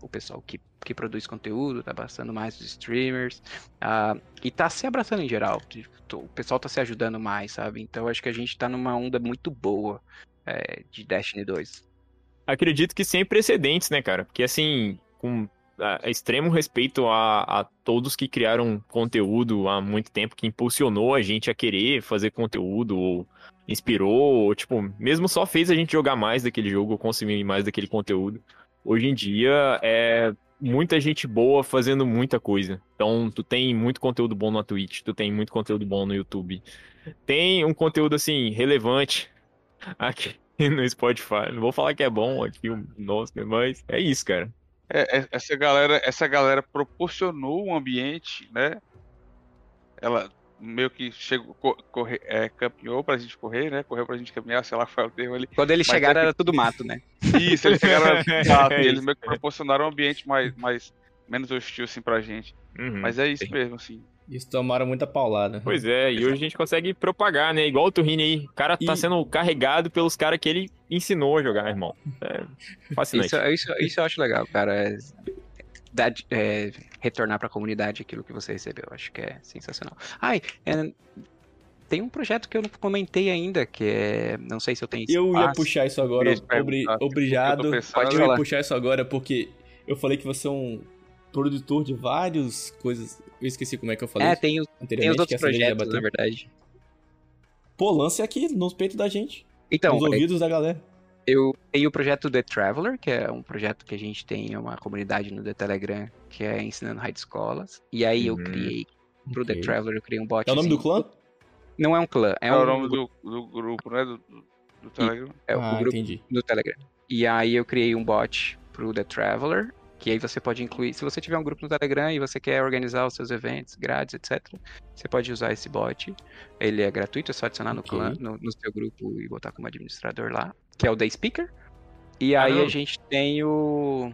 o pessoal que, que produz conteúdo, tá abraçando mais os streamers, ah, e tá se abraçando em geral. O pessoal tá se ajudando mais, sabe? Então acho que a gente tá numa onda muito boa é, de Destiny 2. Acredito que sem precedentes, né, cara? Porque assim, com extremo respeito a, a todos que criaram conteúdo há muito tempo, que impulsionou a gente a querer fazer conteúdo, ou inspirou, ou, tipo, mesmo só fez a gente jogar mais daquele jogo, consumir mais daquele conteúdo. Hoje em dia é muita gente boa fazendo muita coisa. Então, tu tem muito conteúdo bom na Twitch, tu tem muito conteúdo bom no YouTube. Tem um conteúdo, assim, relevante aqui no Spotify. Não vou falar que é bom aqui, nosso, mas é isso, cara. É, é- essa galera, essa galera proporcionou um ambiente, né? Ela meio que chegou, co- corre, é, caminhou pra gente correr, né? Correu pra gente caminhar, sei lá qual é o termo ali. Quando eles Mas chegaram é que- era tudo mato, né? Isso, eles chegaram É e eles meio que proporcionaram um ambiente mais, mais menos hostil assim pra gente. Uhum. Mas é isso sim. mesmo, assim. Isso tomaram muita paulada. Pois é, e hoje a gente consegue propagar, né? Igual o Turrini aí. O cara tá E- sendo carregado pelos caras que ele ensinou a jogar, irmão. É fascinante. Isso, isso, isso eu acho legal, cara. É, dar- é, retornar pra comunidade aquilo que você recebeu. Acho que é sensacional. Ai, é, tem um projeto que eu não comentei ainda, que é. Não sei se eu tenho Eu ia espaço. puxar isso agora, obri- obrigado. eu. Pode Eu ia puxar isso agora porque eu falei que você é um produtor de várias coisas. Eu esqueci como é que eu falei É, tem, tem anteriormente. os que outros projetos, na verdade. Pô, lance aqui nos peitos da gente. Então, nos é, ouvidos da galera. Eu tenho o projeto The Traveler, que é um projeto que a gente tem uma comunidade no The Telegram, que é ensinando high escolas. E aí eu Uhum. criei, pro Ok. The Traveler, eu criei um bot. É o nome do clã? Não é um clã, é, É, um o nome do, do grupo, né? Do, do, Telegram. é o ah, grupo entendi. do Telegram. E aí eu criei um bot pro The Traveler, que aí você pode incluir. Se você tiver um grupo no Telegram e você quer organizar os seus eventos, grades, etc., você pode usar esse bot. Ele é gratuito, é só adicionar no Ok. clã, no, no seu grupo e botar como administrador lá, que é o The Speaker. E aí a gente tem o,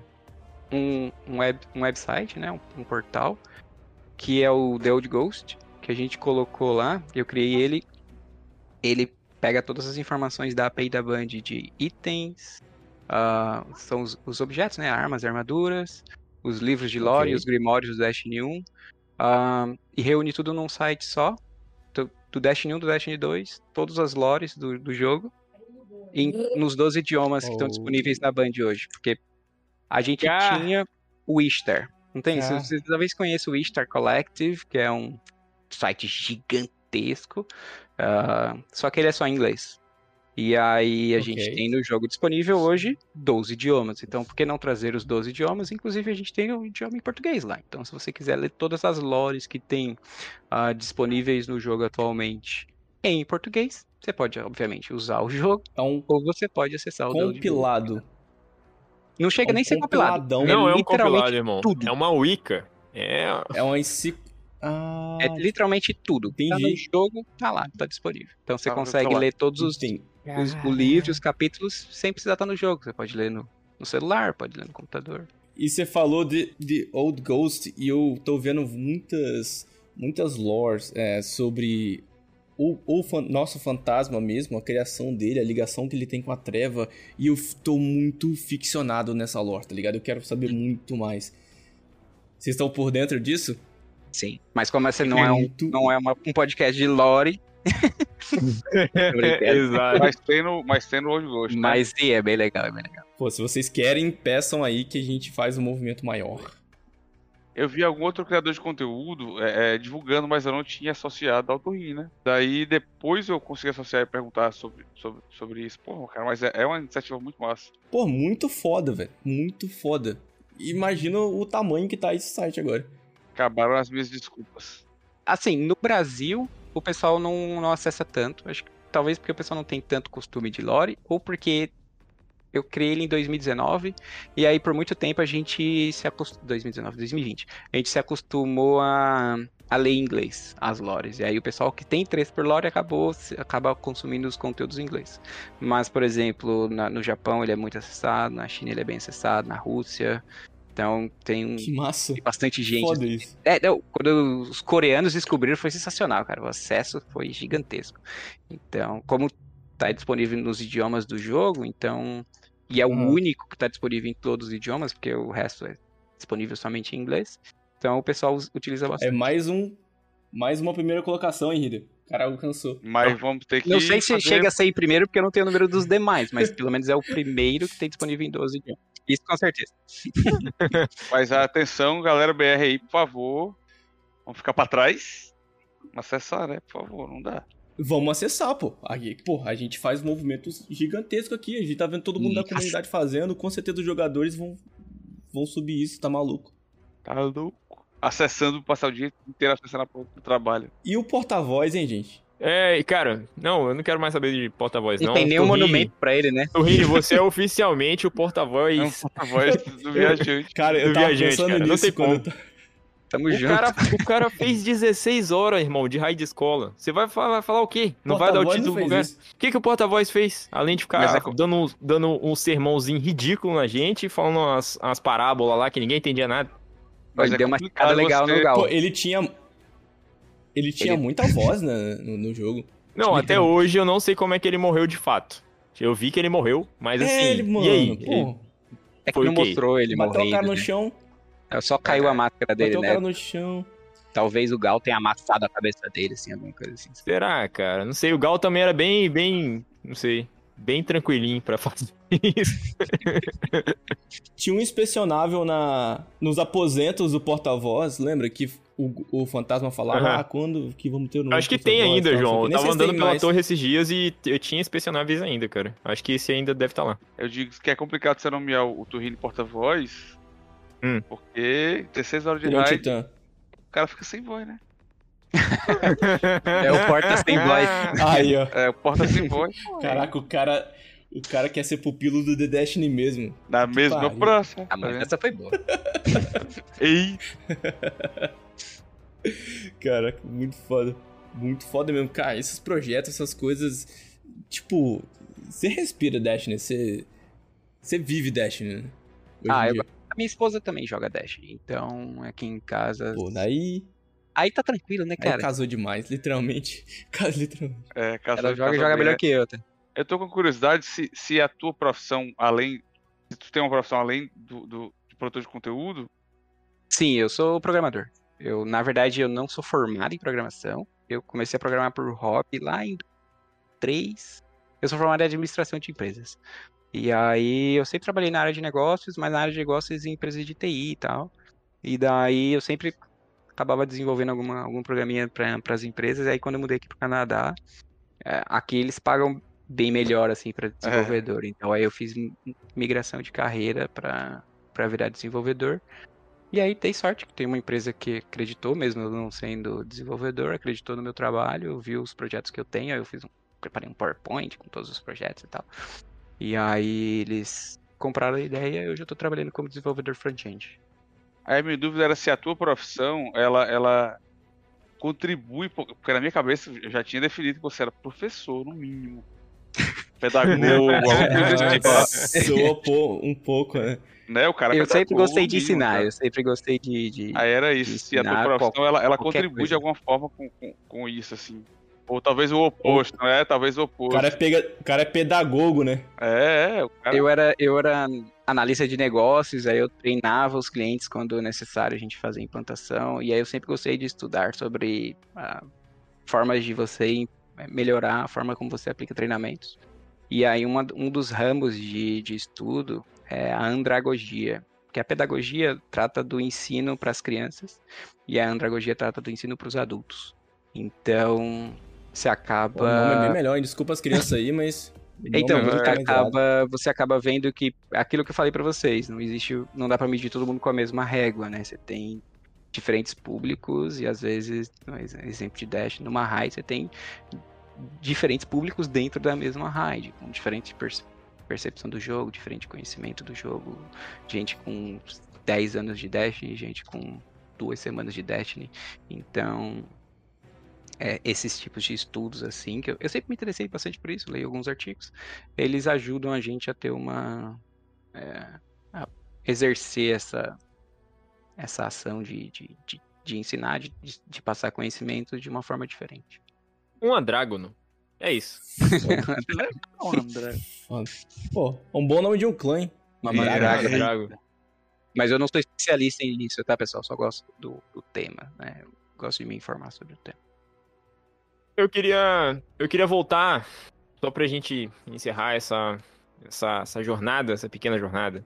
um, um, web, um website, né? Um, um portal, que é o The Old Ghost, que a gente colocou lá. Eu criei ele. Ele pega todas as informações da API da Band de itens, ah, são os, os objetos, né? Armas, armaduras, os livros de lore, Ok. os grimórios do Destiny 1, ah, e reúne tudo num site só, do, do Destiny 1, do Destiny 2, todas as lores do, do jogo, em, nos 12 idiomas que estão Oh. disponíveis na Band hoje, porque a gente Ah. tinha o Ishtar, não tem? Se Ah. Você talvez conheça o Ishtar Collective, que é um site gigantesco, ah, só que ele é só em inglês. E aí a gente Ok. tem no jogo disponível hoje 12 idiomas. Então, por que não trazer os 12 idiomas? Inclusive, a gente tem o idioma em português lá. Então, se você quiser ler todas as lores que tem ah, disponíveis no jogo atualmente em português, você pode, obviamente, usar o jogo É um ou você pode acessar o compilado. Não chega É um nem a ser compilado. Não, é um literalmente compilado, irmão. tudo. É uma Wicca. É. É uma encicl... Ah, É literalmente tudo. Tá no entendi. jogo, tá lá, tá disponível. Então você Tá consegue ler todos os, entendi. os o livro, os capítulos, sem precisar estar no jogo. Você pode ler no, no celular, pode ler no computador. E você falou de, de Old Ghost e eu tô vendo muitas muitas lores é, sobre o, nosso fantasma mesmo, a criação dele, a ligação que ele tem com a treva. E eu tô muito ficcionado nessa lore, tá ligado? Eu quero saber muito mais. Vocês estão por dentro disso? Sim. Mas como esse não é, um, Muito- não é uma- um podcast de lore, Exato. Mas tem no, mas tem no Old Ghost. né? mas sim, é bem legal, é bem legal. Pô, se vocês querem, peçam aí que a gente faz um movimento maior. Eu vi algum outro criador de conteúdo é, é, divulgando, mas eu não tinha associado ao Torrin, né? Daí depois eu consegui associar e perguntar sobre, sobre, sobre isso. Pô, cara, mas é, é uma iniciativa muito massa. Pô, muito foda, velho. Muito foda. Imagina o tamanho que tá esse site agora. Acabaram as minhas desculpas. Assim, no Brasil, o pessoal não, não acessa tanto. Acho que talvez porque o pessoal não tem tanto costume de lore, ou porque eu criei ele em 2019, e aí por muito tempo a gente se acostumou. 2019, 2020. A gente se acostumou a, a ler em inglês as lores. E aí o pessoal que tem interesse por lore acabou acaba consumindo os conteúdos em inglês. Mas, por exemplo, na- no Japão ele é muito acessado, na China ele é bem acessado, na Rússia. Então tem bastante gente Foda isso. é, não, quando os coreanos descobriram foi sensacional, cara. O acesso foi gigantesco. Então, como tá disponível nos idiomas do jogo, então. E é o Uhum. único que tá disponível em todos os idiomas, porque o resto é disponível somente em inglês. Então o pessoal utiliza É bastante. mais um. Mais uma primeira colocação, hein, Hida? O cara alcançou. Mas vamos ter que. Não sei se fazer- chega a ser em primeiro, porque eu não tenho o número dos demais, mas pelo menos é o primeiro que tem disponível em 12 idiomas. Isso com certeza. Mas atenção, galera BR aí, por favor. Vamos ficar pra trás. Acessar, né? Por favor, não dá. Vamos acessar, pô. Aqui, pô, a gente faz movimentos gigantescos aqui. A gente tá vendo todo mundo da Nossa. comunidade fazendo. Com certeza os jogadores vão, vão subir isso, tá maluco. Tá louco. Acessando, passar o dia inteiro acessando a porta do trabalho. E o porta-voz, hein, gente? É, e, cara, não, eu não quero mais saber de porta-voz, Não, não. tem nenhum monumento pra ele, né? Torrini, você é oficialmente o É um porta-voz. porta-voz do viajante. Cara, eu Do tava viajante, pensando cara, não nisso tem quando como. eu Tamo O junto. cara, o cara fez 16 horas, irmão, de raio de escola. Você vai falar, vai falar o quê? Não vai dar o título pro cara? isso. O que, que o porta-voz fez? Além de ficar é dando, um- dando um sermãozinho ridículo na gente, falando umas, umas parábolas lá que ninguém entendia nada. Mas Ele é deu uma escada legal você- no Gal. Pô, ele tinha. Ele tinha Ele- muita voz né, no, no jogo. Não, Ele até tem- hoje eu não sei como é que ele morreu de fato. Eu vi que ele morreu, mas assim. é, ele, mano. e aí? Pô, É que Foi não o quê? mostrou ele bateu morrendo. o cara no né? chão. Só caiu a máscara dele, bateu o né? cara no chão. Talvez o Gal tenha amassado a cabeça dele, assim, alguma coisa assim. Será, cara? Não sei, o Gal também era bem, bem. Não sei. bem tranquilinho pra fazer isso. Tinha um inspecionável na, nos aposentos do porta-voz, lembra? Que o, o fantasma falava, Aham. ah, quando que vamos ter o novo Acho que tem ainda, tal, João. Eu tava andando pela mais. torre esses dias e eu tinha inspecionáveis ainda, cara. Acho que esse ainda deve estar lá. Eu digo que é complicado você nomear o Turrini porta-voz, Hum. porque 16 horas de um raid, titã. o cara fica sem voz, né? É o porta sem voz. Aí, ó. É, o porta sem voz, Caraca, o cara. O cara quer ser pupilo do The Destiny mesmo. na Que mesma pariu. próxima. Ah, tá mas vendo? essa foi boa. Ei, Caraca, muito foda. Muito foda mesmo. Cara, esses projetos, essas coisas. Tipo, você respira Destiny, você. Você vive Destiny, né? Hoje Ah, eu-. Minha esposa também joga Dash, então aqui em casa. Pô, daí. Aí tá tranquilo, né, Aí cara? casou demais, literalmente. Casa literalmente. é, casou, Ela joga e casou joga melhor que eu. Tá? Eu tô com curiosidade se, se a tua profissão, além. Se tu tem uma profissão além do, do de produtor de conteúdo, Sim, eu sou programador. Eu, na verdade, eu não sou formado em programação. Eu comecei a programar por hobby lá em 3. Eu sou formado em administração de empresas. E aí eu sempre trabalhei na área de negócios, mas na área de negócios em empresas de TI e tal. E daí eu sempre acabava desenvolvendo alguma, algum programinha para as empresas. E aí quando eu mudei aqui pro Canadá, é, aqui eles pagam bem melhor assim para desenvolvedor. Então aí eu fiz mi- migração de carreira para para virar desenvolvedor. E aí dei sorte que tem uma empresa que acreditou, mesmo eu não sendo desenvolvedor, acreditou no meu trabalho, viu os projetos que eu tenho, aí eu fiz um, preparei um PowerPoint com todos os projetos e tal. E aí eles compraram a ideia e hoje eu tô trabalhando como desenvolvedor front-end. aí a minha dúvida era se a tua profissão, ela, ela contribui, po- porque na minha cabeça eu já tinha definido que você era professor, no mínimo. Pedagogo, alguma coisa desse tipo. Soa pô- um pouco, né? Né? O cara é eu sempre gostei de ensinar, cara. eu sempre gostei de. de- Aí era isso, se a tua profissão ela, ela qualquer contribui de coisa. alguma forma com, com, com isso, assim. Ou talvez o oposto, né? Talvez o O oposto. cara, é pega... o cara é pedagogo, né? É, é, o cara. Eu era, eu era analista de negócios, aí eu treinava os clientes quando necessário a gente fazer implantação, e aí eu sempre gostei de estudar sobre ah, formas de você eh, melhorar a forma como você aplica treinamentos. E aí uma, um dos ramos de, de estudo é a andragogia, que a pedagogia trata do ensino para as crianças e a andragogia trata do ensino para os adultos. Então, você acaba... O nome é bem melhor, hein? Desculpa as crianças aí, mas. Então, você acaba, você acaba vendo que aquilo que eu falei pra vocês, não existe, não dá pra medir todo mundo com a mesma régua, né? Você tem diferentes públicos e às vezes, no ex- exemplo de Dash, numa raid você tem diferentes públicos dentro da mesma raid, com diferente perce- percepção do jogo, diferente conhecimento do jogo, gente com 10 anos de Destiny, gente com duas semanas de Destiny. Então, é, esses tipos de estudos assim, que eu, eu sempre me interessei bastante por isso, leio alguns artigos, eles ajudam a gente a ter uma é, a exercer essa essa ação de, de, de, de ensinar, de, de- passar conhecimento de uma forma diferente. Um andrágono. É isso. André. Pô, um bom nome de um clã, hein? Uma é. Andrágono. Mas eu não sou especialista nisso, tá, pessoal? Só gosto do, do tema, né? Eu gosto de me informar sobre o tema. Eu queria, eu queria voltar, só pra gente encerrar essa, essa, essa jornada, essa pequena jornada.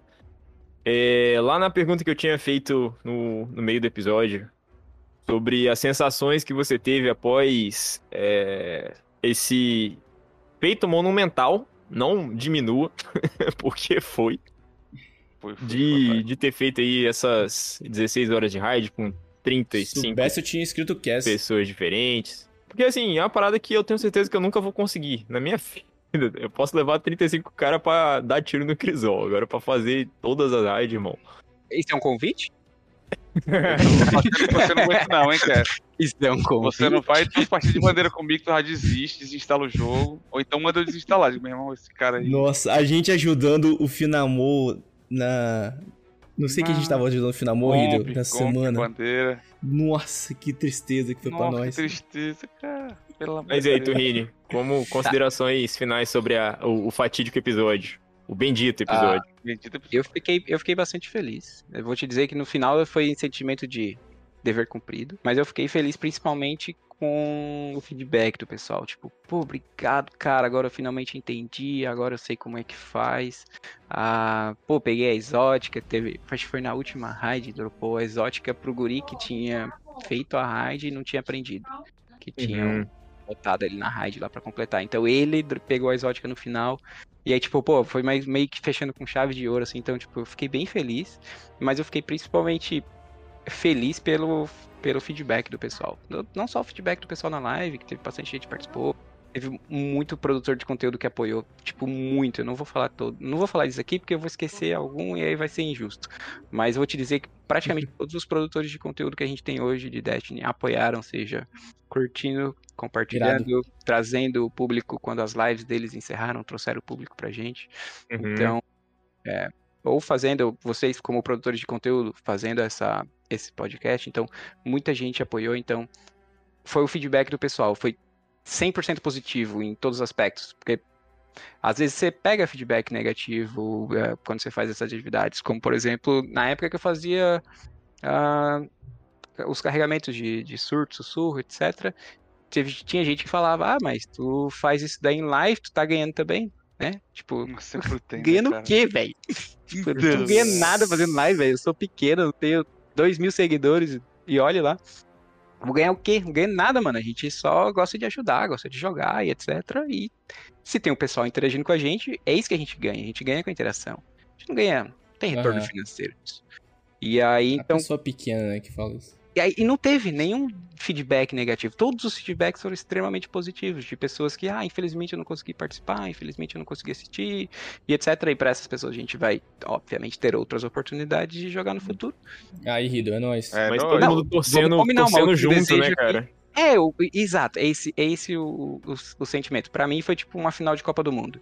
É, lá na pergunta que eu tinha feito no, no meio do episódio, sobre as sensações que você teve após é, esse feito monumental, não diminua, porque foi, Foi, foi, de, de ter feito aí essas 16 horas de raid com 35 Soubesse, eu tinha escrito cast. pessoas diferentes. Porque assim, é uma parada que eu tenho certeza que eu nunca vou conseguir. Na minha vida, eu posso levar 35 caras pra dar tiro no Crisol. Agora, pra fazer todas as raids, irmão. Isso é um convite? Você não aguenta não, hein, cara? Isso é um convite. Você não vai duas partidas de bandeira comigo, tu já desiste, desinstala o jogo. Ou então manda eu desinstalar. Meu irmão, esse cara aí. Nossa, a gente ajudando o Finamor na. Não sei que a gente tava ajudando o Finamor Comp, Hideo, na comp, semana. bandeira. Nossa, que tristeza que foi pra Nossa, nós. que tristeza, cara. Pelo amor Mas de aí. Turrini, como considerações finais sobre a- o, o fatídico episódio? O bendito episódio. Bendita pessoa. Eu fiquei, eu fiquei bastante feliz. Eu vou te dizer que no final foi um sentimento de dever cumprido, mas eu fiquei feliz principalmente com o feedback do pessoal. Tipo, pô, obrigado, cara. Agora eu finalmente entendi. Agora eu sei como é que faz. Ah, pô, peguei a exótica. Teve, acho que foi na última raid, dropou a exótica pro guri que tinha feito a raid e não tinha aprendido. Que tinha Uhum. botado ele na raid lá pra completar. Então ele pegou a exótica no final. E aí, tipo, pô, foi mais, meio que fechando com chave de ouro, assim. Então, tipo, eu fiquei bem feliz. Mas eu fiquei principalmente feliz pelo, pelo feedback do pessoal. Não- só o feedback do pessoal na live, que teve bastante gente que participou. Teve muito produtor de conteúdo que apoiou, tipo, muito. Eu não vou falar todo. Não vou falar disso aqui porque eu vou esquecer algum e aí vai ser injusto. Mas eu vou te dizer que praticamente todos os produtores de conteúdo que a gente tem hoje de Destiny apoiaram, seja curtindo, compartilhando, trazendo o público quando as lives deles encerraram, trouxeram o público pra gente. Uhum. Então, é, ou fazendo, vocês como produtores de conteúdo, fazendo essa, esse podcast, então, muita gente apoiou, então, foi o feedback do pessoal, foi 100% positivo em todos os aspectos, porque às vezes você pega feedback negativo é, quando você faz essas atividades, como, por exemplo, na época que eu fazia ah, os carregamentos de, de surto, sussurro, etc., teve, tinha gente que falava, ah, mas tu faz isso daí em live, tu tá ganhando também, né? Tipo, Sempre tem. né, Ganhando cara? o quê, velho? Tipo, eu não ganho nada fazendo live, velho. Eu sou pequeno, eu tenho 2 mil seguidores e olha lá. Vou ganhar o quê? Não ganho nada, mano. A gente só gosta de ajudar, gosta de jogar e etc. E se tem o pessoal interagindo com a gente, é isso que a gente ganha. A gente ganha com a interação. A gente não ganha, não tem retorno Aham. financeiro. E aí, A então, pessoa pequena, né, que fala isso. E, aí, e não teve nenhum feedback negativo. Todos os feedbacks foram extremamente positivos, de pessoas que, ah, infelizmente eu não consegui participar, infelizmente eu não consegui assistir, e etc. E para essas pessoas a gente vai, obviamente, ter outras oportunidades de jogar no futuro. Aí, Rido, é nóis. É, Mas todo mundo torcendo, combinar, torcendo que junto, né, cara? É, o- exato, é esse, é esse o, o, o sentimento. Para mim foi tipo uma final de Copa do Mundo.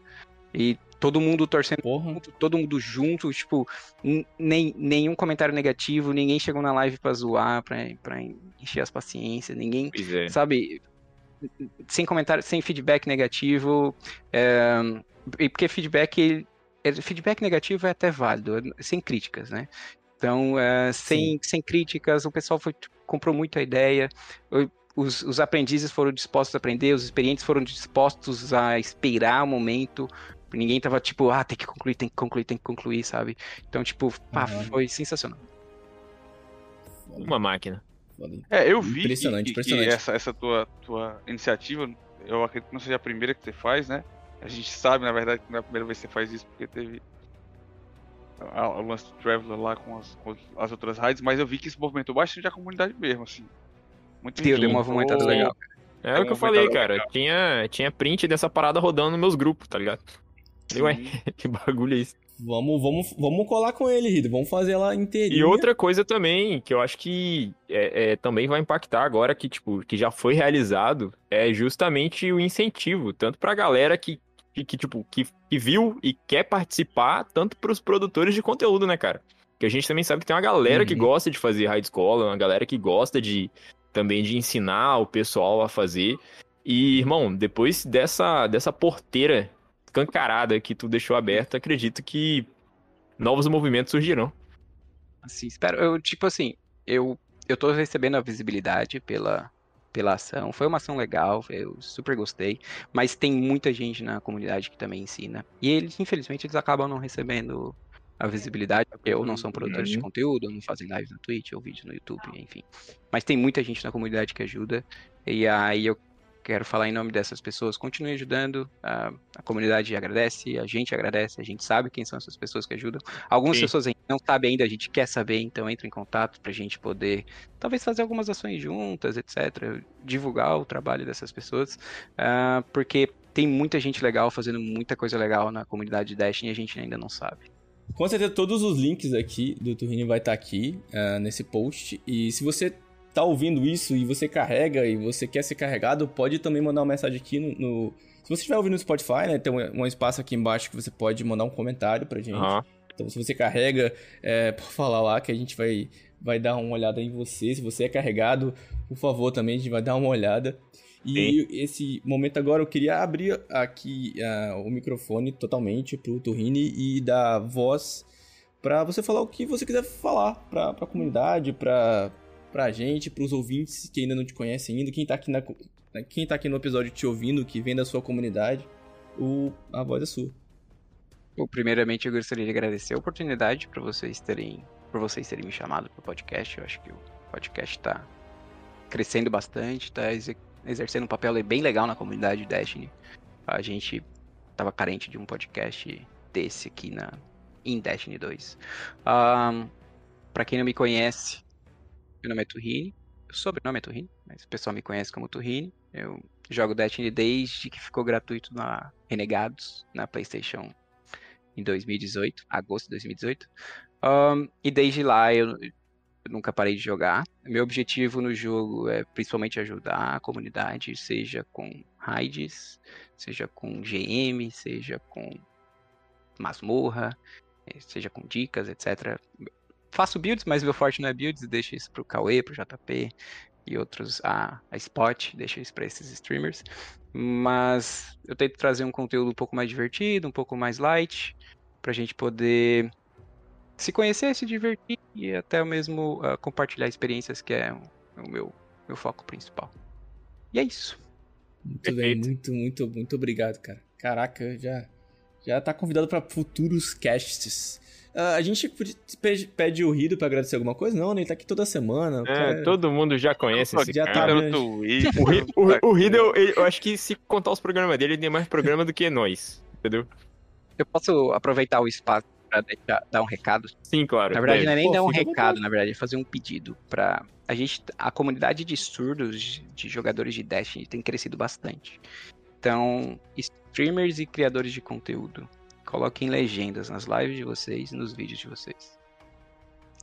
E todo mundo torcendo Porra. todo mundo junto, tipo, nem, nenhum comentário negativo, ninguém chegou na live pra zoar, pra, pra encher as paciências, ninguém é. sabe, sem comentário, sem feedback negativo, é, e porque feedback, é- feedback negativo é até válido, é- sem críticas, né? Então, é, sem, sem críticas, o pessoal foi, comprou muito a ideia, o- os, os aprendizes foram dispostos a aprender, os experientes foram dispostos a esperar o momento, ninguém tava tipo, ah, tem que concluir, tem que concluir, tem que concluir, sabe? Então, tipo, pá, Aham. foi sensacional. Uma máquina. É, eu vi Impressionante, que, que- que impressionante. essa, essa tua, tua iniciativa, eu acredito que não seja a primeira que você faz, né? A gente sabe, na verdade, que não é a primeira vez que você faz isso, porque teve a- o lance do Traveler lá com as, com as outras raids, mas eu vi que isso movimentou bastante a comunidade mesmo, assim. Muito Deu, uma movimentada legal. É É o que eu falei, cara. Tinha, tinha print dessa parada rodando nos meus grupos, tá ligado? Ué, sim. que bagulho é isso? Vamos, vamos, vamos colar com ele, Rido. Vamos fazer ela inteirinha. E outra coisa também, que eu acho que é, é, também vai impactar agora, que, tipo, que já foi realizado, é justamente o incentivo, tanto pra galera que, que, que, tipo, que, que viu e quer participar, tanto pros produtores de conteúdo, né, cara? Que a gente também sabe que tem uma galera que Uhum. gosta de fazer raid escola, uma galera que gosta de também de ensinar o pessoal a fazer. E, irmão, depois dessa, dessa porteira escancarada que tu deixou aberta, acredito que novos movimentos surgirão. Assim, espero. Eu, tipo assim, eu, eu tô recebendo a visibilidade pela, pela ação. Foi uma ação legal, eu super gostei. Mas tem muita gente na comunidade que também ensina. E eles, infelizmente, eles acabam não recebendo a visibilidade, porque ou não são produtores de Uhum. conteúdo, ou não fazem live na Twitch, ou vídeo no YouTube, enfim. Mas tem muita gente na comunidade que ajuda. E aí eu quero falar em nome dessas pessoas. Continue ajudando. A, a comunidade agradece, a gente agradece, a gente sabe quem são essas pessoas que ajudam. Algumas Sim. pessoas ainda não sabem ainda, a gente quer saber, então entra em contato pra gente poder talvez fazer algumas ações juntas, etc. Divulgar o trabalho dessas pessoas. ah, porque tem muita gente legal fazendo muita coisa legal na comunidade de Destiny e a gente ainda não sabe. Com certeza, todos os links aqui do Turini vai estar aqui ah, nesse post. E se você tá ouvindo isso e você carrega e você quer ser carregado, pode também mandar uma mensagem aqui no. no- Se você estiver ouvindo no Spotify, né? Tem um, um espaço aqui embaixo que você pode mandar um comentário pra gente. Aham. Então, se você carrega, é, por falar lá que a gente vai, vai dar uma olhada em você. Se você é carregado, por favor, também a gente vai dar uma olhada. E esse momento agora eu queria abrir aqui ah, o microfone totalmente pro Turrini e dar voz pra você falar o que você quiser falar pra, pra comunidade, pra, pra gente, pros ouvintes que ainda não te conhecem ainda, quem tá aqui, na, quem tá aqui no episódio te ouvindo, que vem da sua comunidade, o, a voz é sua. Bom, primeiramente eu gostaria de agradecer a oportunidade para vocês terem, por vocês terem me chamado para o podcast. Eu acho que o podcast está crescendo bastante, está exercendo um papel bem legal na comunidade Destiny. A gente estava carente de um podcast desse aqui na em Destiny 2. Um, para quem não me conhece, meu nome é Turrini. O sobrenome é Turrini, mas o pessoal me conhece como Turrini. Eu jogo Destiny desde que ficou gratuito na Renegados, na PlayStation em 2018, agosto de 2018. Um, e desde lá eu, eu nunca parei de jogar. Meu objetivo no jogo é principalmente ajudar a comunidade, seja com raids, seja com GM, seja com masmorra, eh, seja com dicas, etc. Faço builds, mas meu forte não é builds, deixo isso pro Cauê, pro JP e outros, a, a Spot, deixo isso para esses streamers. Mas eu tento trazer um conteúdo um pouco mais divertido, um pouco mais light, para a gente poder se conhecer, se divertir e até mesmo uh, compartilhar experiências, que é o, o meu, meu foco principal. E é isso. Muito Perfeito. bem, muito, muito, muito obrigado, cara. Caraca, já, já tá convidado para futuros casts. Uh, a gente pede, o Rido para agradecer alguma coisa? Não, né? Ele tá aqui toda semana. É, cara... todo mundo já conhece esse já cara. Tá no o, Rido, o, Rido eu, acho que se contar os programas dele, ele tem mais programa do que nós, entendeu? Eu posso aproveitar o espaço para dar um recado? Sim, claro. Na verdade, não é nem Pô, dar um recado, na verdade, é fazer um pedido para a gente, a comunidade de surdos de jogadores de Destiny tem crescido bastante. Então, streamers e criadores de conteúdo, coloquem legendas nas lives de vocês e nos vídeos de vocês.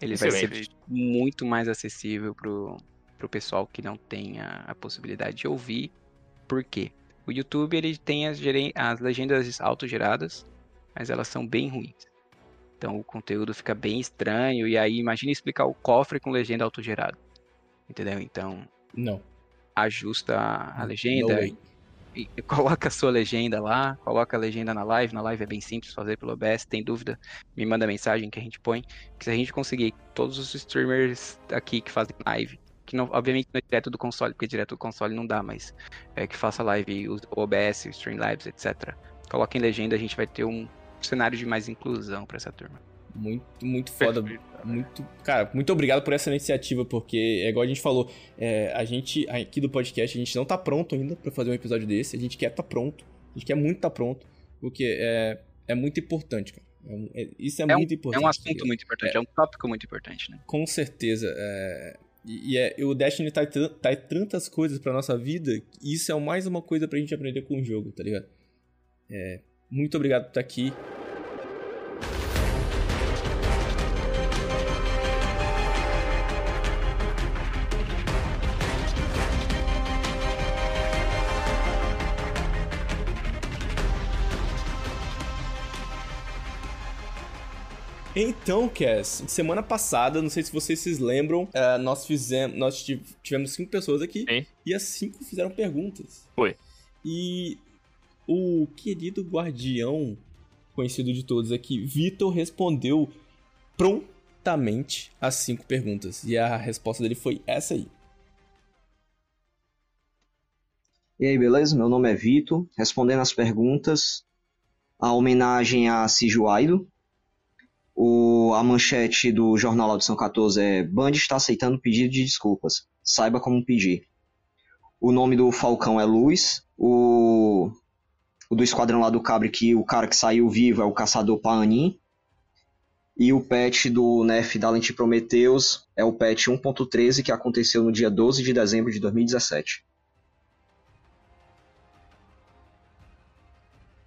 Ele vai ser muito mais acessível pro, pro pessoal que não tem a, possibilidade de ouvir. Por quê? O YouTube ele tem as, as legendas autogeradas mas elas são bem ruins. Então o conteúdo fica bem estranho, e aí imagine explicar o cofre com legenda autogerada. Entendeu? Então. Não. Ajusta a legenda. E, coloca a sua legenda lá, coloca a legenda na live. Na live é bem simples fazer pelo OBS. Tem dúvida? Me manda mensagem que a gente põe. Que se a gente conseguir, todos os streamers aqui que fazem live, que não, obviamente não é direto do console, porque direto do console não dá, mas é que faça live, o OBS, o Streamlabs, etc. Coloquem legenda, a gente vai ter um cenário de mais inclusão para essa turma. Muito, muito foda. Perfeito. Muito, cara, muito obrigado por essa iniciativa, porque é igual a gente falou, é, a gente aqui do podcast, a gente não tá pronto ainda para fazer um episódio desse, a gente quer tá pronto, a gente quer muito tá pronto, porque é, é muito importante, cara. É, é isso é, é muito um, importante. É um assunto muito importante, é, um tópico muito importante, né? Com certeza. É, e, e é, o Destiny tá, tá tantas coisas pra nossa vida, e isso é mais uma coisa pra gente aprender com o jogo, tá ligado? É, muito obrigado por estar aqui. Então, Cass, semana passada, não sei se vocês se lembram, uh, nós fizemos, nós tivemos cinco pessoas aqui Sim. e as cinco fizeram perguntas. Foi. E o querido guardião, conhecido de todos aqui, Vitor, respondeu prontamente as cinco perguntas. E a resposta dele foi essa aí. E aí, beleza? Meu nome é Vitor. Respondendo as perguntas, a homenagem a Sijuaido. O, a manchete do Jornal Audição 14 é Band está aceitando pedido de desculpas. Saiba como pedir. O nome do Falcão é Luz. O o do esquadrão lá do Cabre, que o cara que saiu vivo é o caçador Panin. E o patch do Nef da Lente Prometheus é o patch 1.13 que aconteceu no dia 12 de dezembro de 2017.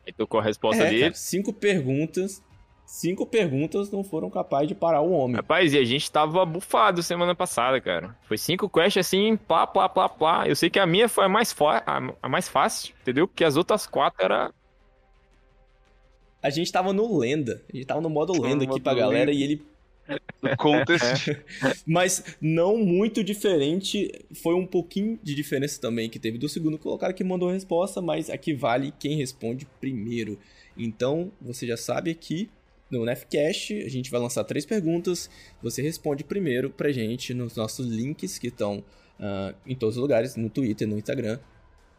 Aí tocou a resposta é, dele. Cara, cinco perguntas cinco perguntas não foram capazes de parar o homem. Rapaz, e a gente tava bufado semana passada, cara. Foi cinco quests assim, plá, plá, plá, plá. Eu sei que a minha foi a mais, a mais fácil, entendeu? Porque as outras quatro era. A gente tava no lenda. A gente tava no modo lenda aqui pra galera e ele. Contest. Mas não muito diferente. Foi um pouquinho de diferença também que teve do segundo colocado que mandou a resposta, mas aqui vale quem responde primeiro. Então, você já sabe aqui no Nefcast, a gente vai lançar três perguntas. Você responde primeiro pra gente nos nossos links que estão uh, em todos os lugares, no Twitter, no Instagram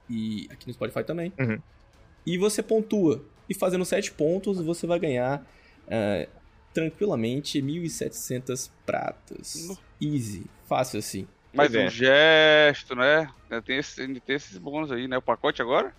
e aqui no Spotify também. Uhum. E você pontua. E fazendo sete pontos, você vai ganhar uh, tranquilamente 1.700 pratas. Easy, fácil assim. Mais Pois um é. gesto, né? Tem, esse, tem esses bônus aí, né? O pacote agora?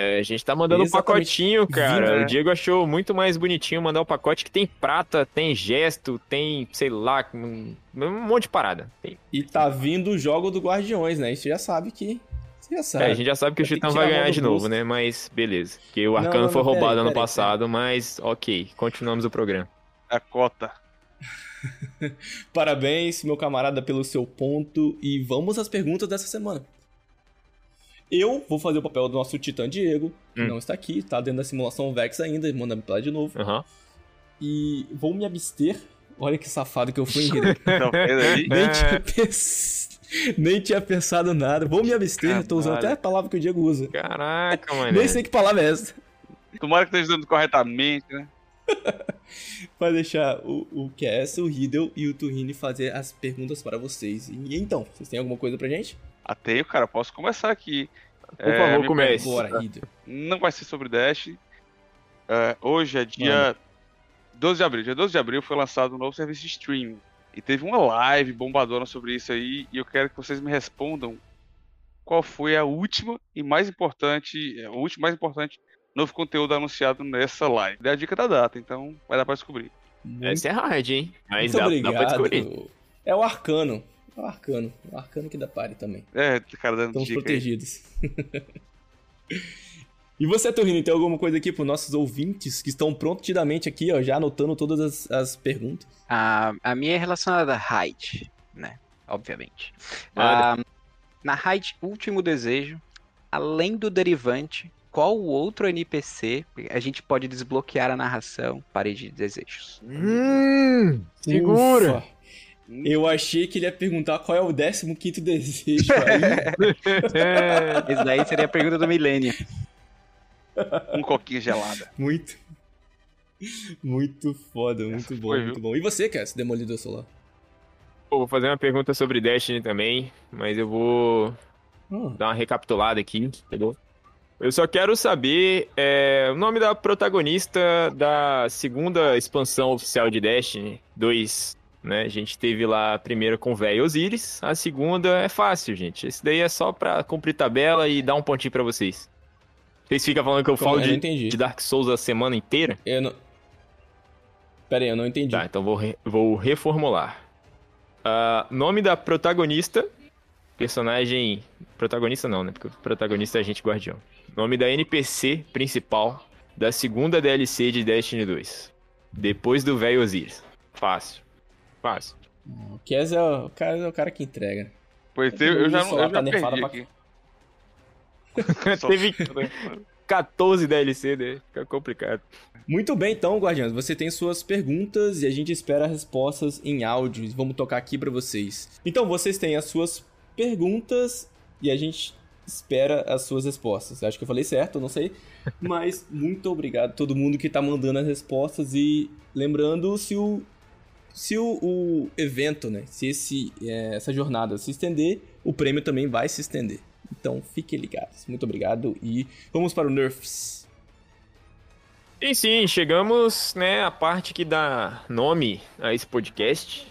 É, a gente tá mandando um Exatamente. pacotinho, cara. Vindo, né? O Diego achou muito mais bonitinho mandar o pacote que tem prata, tem gesto, tem, sei lá, um, um monte de parada. Tem- E tá vindo o jogo do Guardiões, né? Isso já sabe que. Você já sabe. É, a gente já sabe que o Chitão vai ganhar de novo, né? Mas beleza. Porque o Arcano não, foi não, peraí, roubado ano passado, mas ok, continuamos o programa. A cota. Parabéns, meu camarada, pelo seu ponto. E vamos às perguntas dessa semana. Eu vou fazer o papel do nosso titã Diego, que Hum. não está aqui, tá dentro da simulação Vex ainda, manda me falar de novo. Aham. E vou me abster. Olha que safado que eu fui, Henrique. Então, fez aí. Nem tinha, pens... Nem tinha pensado nada. Vou me abster, tô usando até Caralho. a palavra que o Diego usa. Caraca, mano. Nem sei que palavra é essa. Tomara que esteja dando corretamente, né? Vai deixar o, o Cass, o Riddle e o Turrini fazer as perguntas para vocês. E então, vocês têm alguma coisa pra gente? Até eu, cara, posso começar aqui. Por favor, minha comece. Riddle. Não vai ser sobre Dash. É, hoje é dia 12 de abril. Dia 12 de abril foi lançado um novo serviço de streaming. E teve uma live bombadona sobre isso aí. E eu quero que vocês me respondam qual foi a última e mais importante, é, o último mais importante novo conteúdo anunciado nessa live. Dei a dica da data, então vai dar pra descobrir. Muito, Essa é hard, hein? Mas muito dá, obrigado. dá pra descobrir. é o Arcano. É o Arcano. O Arcano que dá pare também. É, cara, dando Estamos dica protegidos. e você, Turrini, tem alguma coisa aqui para nossos ouvintes que estão prontidamente aqui, ó, já anotando todas as, as perguntas? A, a minha é relacionada a Raid, né? Obviamente. Ah, na Raid Último Desejo, além do derivante, qual o outro NPC a gente pode desbloquear a narração Parede de Desejos? Hum, segura. Ufa. Eu achei que ele ia perguntar qual é o 15 desejo aí. Esse daí seria a pergunta do milênio. Um coquinha gelada. muito. Muito foda, muito bom, foi, muito viu? bom. E você, Cass, Demolidor Solar? Pô, vou fazer uma pergunta sobre Destiny também, mas eu vou Ah, dar uma recapitulada aqui, entendeu? Eu só quero saber é, o nome da protagonista da segunda expansão oficial de Destiny 2. Né? A gente teve lá a primeira com o velho Osiris, a segunda é fácil, gente. Esse daí é só pra cumprir tabela e dar um pontinho pra vocês. Vocês ficam falando que eu Como? falo Eu de, de Dark Souls a semana inteira? eu não. Pera aí, eu não entendi. Tá, então vou, re- vou reformular. Ah, nome da protagonista. Personagem. Protagonista não, né? Porque o protagonista é agente guardião. Nome da NPC principal da segunda DLC de Destiny 2. Depois do velho Osiris. Fácil. Fácil. O Cass é o, o cara, é o cara que entrega. Pois eu, eu já, não- eu já perdi pra- aqui. Teve 14 DLC, né? Fica complicado. Muito bem, então, Guardiões. Você tem suas perguntas e a gente espera respostas em áudio. Vamos tocar aqui pra vocês. Então, vocês têm as suas perguntas e a gente espera as suas respostas. Acho que eu falei certo, não sei. Mas muito obrigado a todo mundo que tá mandando as respostas e lembrando se o se o, o evento, né, se esse é, essa jornada se estender, o prêmio também vai se estender. Então, fiquem ligados. Muito obrigado e vamos para o Nerfs. E sim, chegamos, né, à parte que dá nome a esse podcast,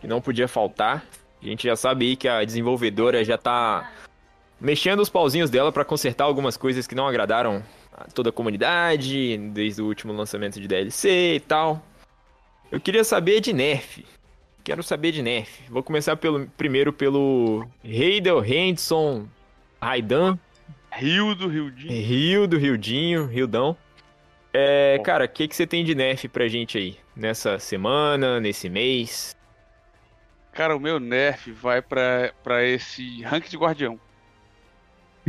que não podia faltar. A gente já sabe aí que a desenvolvedora já tá mexendo os pauzinhos dela pra consertar algumas coisas que não agradaram a toda a comunidade, desde o último lançamento de DLC e tal. Eu queria saber de nerf. Quero saber de nerf. Vou começar pelo primeiro pelo Heidel Henderson Raidan, Rio do Rildinho. Rio do Rildinho, Rildão. É, Bom. cara, o que, que você tem de nerf pra gente aí? Nessa semana, nesse mês? Cara, o meu nerf vai pra, pra esse rank de guardião.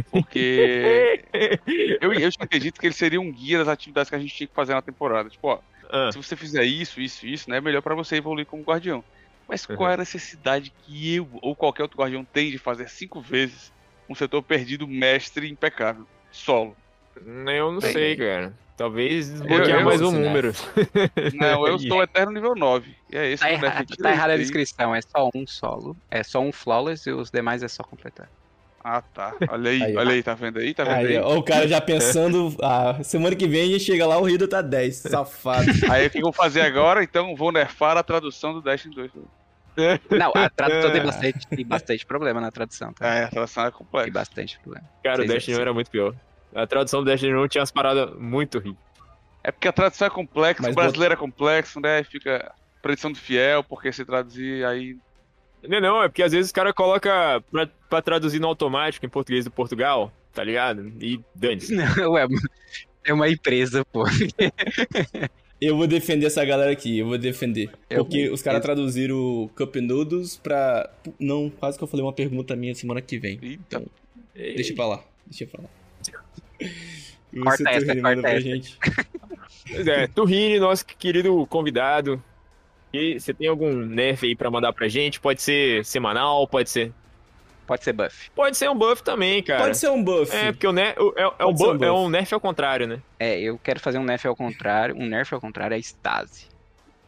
Porque eu, eu acredito que ele seria um guia das atividades que a gente tinha que fazer na temporada. Tipo, ó, Ah, se você fizer isso, isso, isso, né? É melhor pra você evoluir como guardião. Mas qual é a necessidade que eu ou qualquer outro guardião tem de fazer cinco vezes um setor perdido mestre impecável, solo? Eu não Bem, sei, cara. Talvez desbloquear eu- mais um eu- número. Não, eu sou eterno nível 9. E é esse Tá errado, tá errada a descrição. É só um solo. É só um flawless e os demais é só completar. Ah, tá. Olha aí, Aí, ó. olha aí, tá vendo aí? Tá vendo Aí, aí? ó, o cara já pensando, ah, semana que vem a gente chega lá, o Rido tá 10, safado. Aí o que eu vou fazer agora? Então vou nerfar a tradução do Destiny 2. Não, a tradução tem bastante, tem bastante problema na tradução, tá? É, a tradução é Tem complexa. bastante problema. Cara, o Destiny 1 cinco. era muito pior. A tradução do Destiny 1 tinha umas paradas muito ridículas. É porque a tradução é complexa, Mas o brasileiro é complexo, né? Fica predição do fiel, porque se traduzir aí. Não, não, é porque às vezes o cara coloca pra, pra traduzir no automático em português do Portugal, tá ligado? E dane-se. Não, é, é uma empresa, pô. Eu vou defender essa galera aqui, eu vou defender. Eu- Porque os caras traduziram Cup Noodles pra. Não, quase que eu falei uma pergunta minha semana que vem. Eita, Deixa pra lá, deixa pra lá. Corta Você, essa, corta essa. gente. Pois é, Turrini, nosso querido convidado. E você tem algum nerf aí pra mandar pra gente? Pode ser semanal, pode ser. Pode ser buff. Pode ser um buff também, cara. Pode ser um buff. É, porque o nerf, o- é, é, um Pode ser um buff, é buff. um nerf ao contrário, né? É, eu quero fazer um nerf ao contrário. Um nerf ao contrário é a Stasi.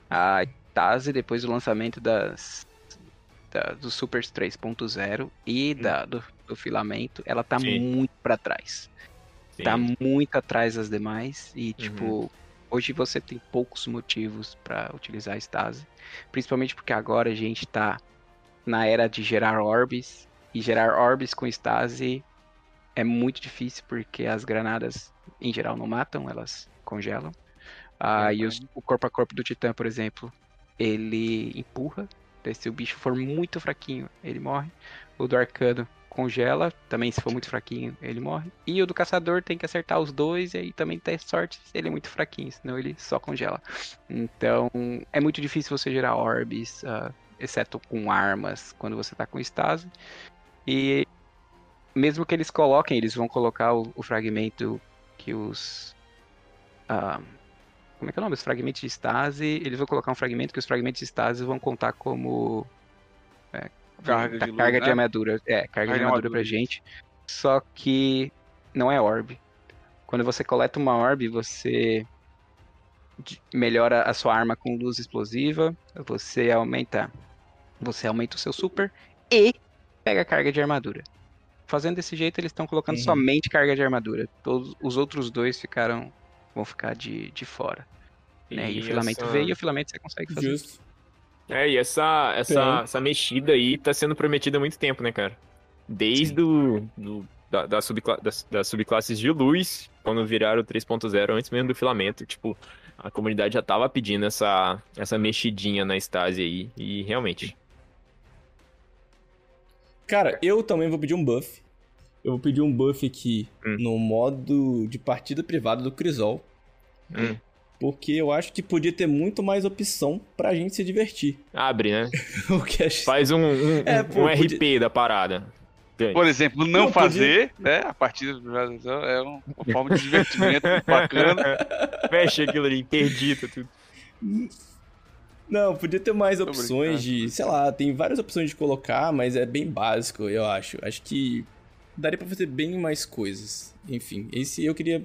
A Stasi, depois do lançamento das, da, do Supers 3.0 e da, do, do filamento, ela tá Sim. muito pra trás. Sim. Tá muito atrás das demais. E, tipo, hoje você tem poucos motivos pra utilizar a Stasi. Principalmente porque agora a gente tá na era de gerar orbes. E gerar orbes com Stasi é muito difícil porque as granadas, em geral, não matam, elas congelam. Ah, e os- o corpo a corpo do Titã, por exemplo, ele empurra. Se o bicho for muito fraquinho, ele morre. O do Arcano congela, também se for muito fraquinho, ele morre. E o do Caçador tem que acertar os dois, e aí também tem sorte se ele é muito fraquinho, senão ele só congela. Então, é muito difícil você gerar orbes, ah, exceto com armas, quando você tá com estase. E mesmo que eles coloquem, eles vão colocar o, o fragmento que os. ah, como é que é o nome? Os fragmentos de estase. Eles vão colocar um fragmento que os fragmentos de estase vão contar como. é, Carga da de luz, carga de né? armadura. É, carga, Carga de de armadura pra gente. Só que não é orb. Quando você coleta uma orb, você de- melhora a sua arma com luz explosiva, você aumenta, você aumenta o seu super e pega a carga de armadura. Fazendo desse jeito, eles estão colocando Uhum. somente carga de armadura. Todos os outros dois ficaram vão ficar de, de fora. né? E, o filamento essa- veio e o filamento você consegue fazer. Justo. É, e essa, essa, essa mexida aí tá sendo prometida há muito tempo, né, cara? Desde o, do, da, da subcla- das, das subclasses de luz, quando viraram o 3.0, antes mesmo do filamento, tipo, a comunidade já tava pedindo essa, essa mexidinha na Stasi aí, e realmente. Cara, eu também vou pedir um buff. Eu vou pedir um buff aqui Hum. no modo de partida privada do Crisol. Hum, Porque eu acho que podia ter muito mais opção pra gente se divertir. abre, né? O que é... Faz um, um, É, pô, um podia- RP da parada. Por exemplo, não, Não, podia- fazer, né? A partida do Brasil é um- uma forma de divertimento bacana. Fecha aquilo ali, interdita tudo. Não, podia ter mais opções de, sei lá, tem várias opções de colocar, mas é bem básico, eu acho. Acho que daria pra fazer bem mais coisas. Enfim, esse eu queria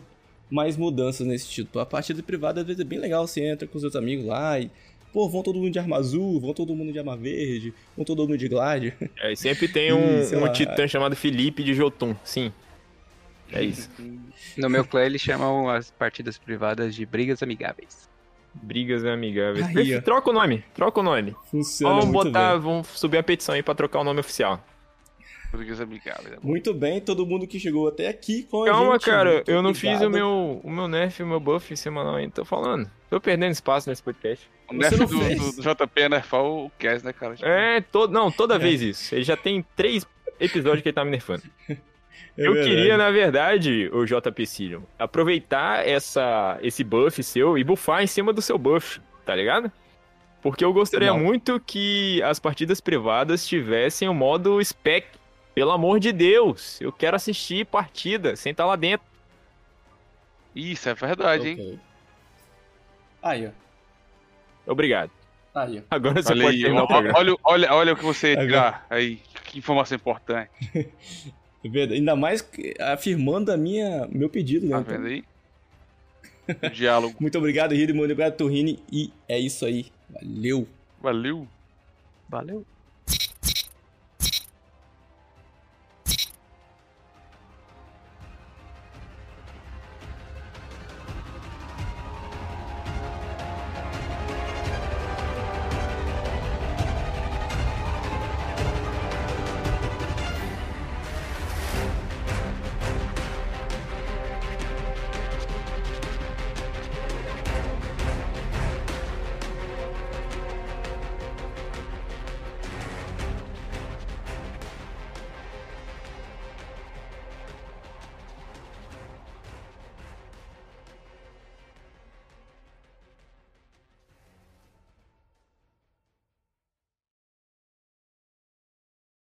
mais mudanças nesse título. A partida privada às vezes é bem legal, você entra com seus amigos lá e pô, vão todo mundo de arma azul, vão todo mundo de arma verde, vão todo mundo de glide. É, e sempre tem um, um lá. titã chamado Felipe de Jotun, sim. É isso. No meu clã eles chamam as partidas privadas de brigas amigáveis. Brigas amigáveis. Aí, troca o nome, troca o nome. Funciona vamos muito botar, bem. vamos subir a petição aí pra trocar o nome oficial. Amigáveis. é bom. Muito bem, todo mundo que chegou até aqui com a Calma, gente. cara, muito eu não fiz obrigado. o meu, o meu nerf, o meu buff semanal ainda, tô falando. Tô perdendo espaço nesse podcast. O nerf do, do, do JP é nerfar o Cass, né, cara? Tipo, É, to, não, toda É. vez isso. Ele já tem três episódios que ele tá me nerfando. É eu verdade. queria, na verdade, o JP Cilium, aproveitar essa, esse buff seu e buffar em cima do seu buff, tá ligado? Porque eu gostaria Não. muito que as partidas privadas tivessem o modo spec. Pelo amor de Deus, eu quero assistir partida sem estar lá dentro. Isso é verdade, hein? Ok. Aí, ó. Obrigado. Aí, ó. Agora você Olha pode aí, terminar ó, o programa. olha, olha, olha o que você Agora- tirar aí. Que informação importante. É verdade. Ainda mais afirmando a minha, meu pedido, né? Tá Então, vendo aí? O diálogo. muito obrigado, Hiro, muito obrigado, Torrini. E é isso aí. Valeu! Valeu. Valeu.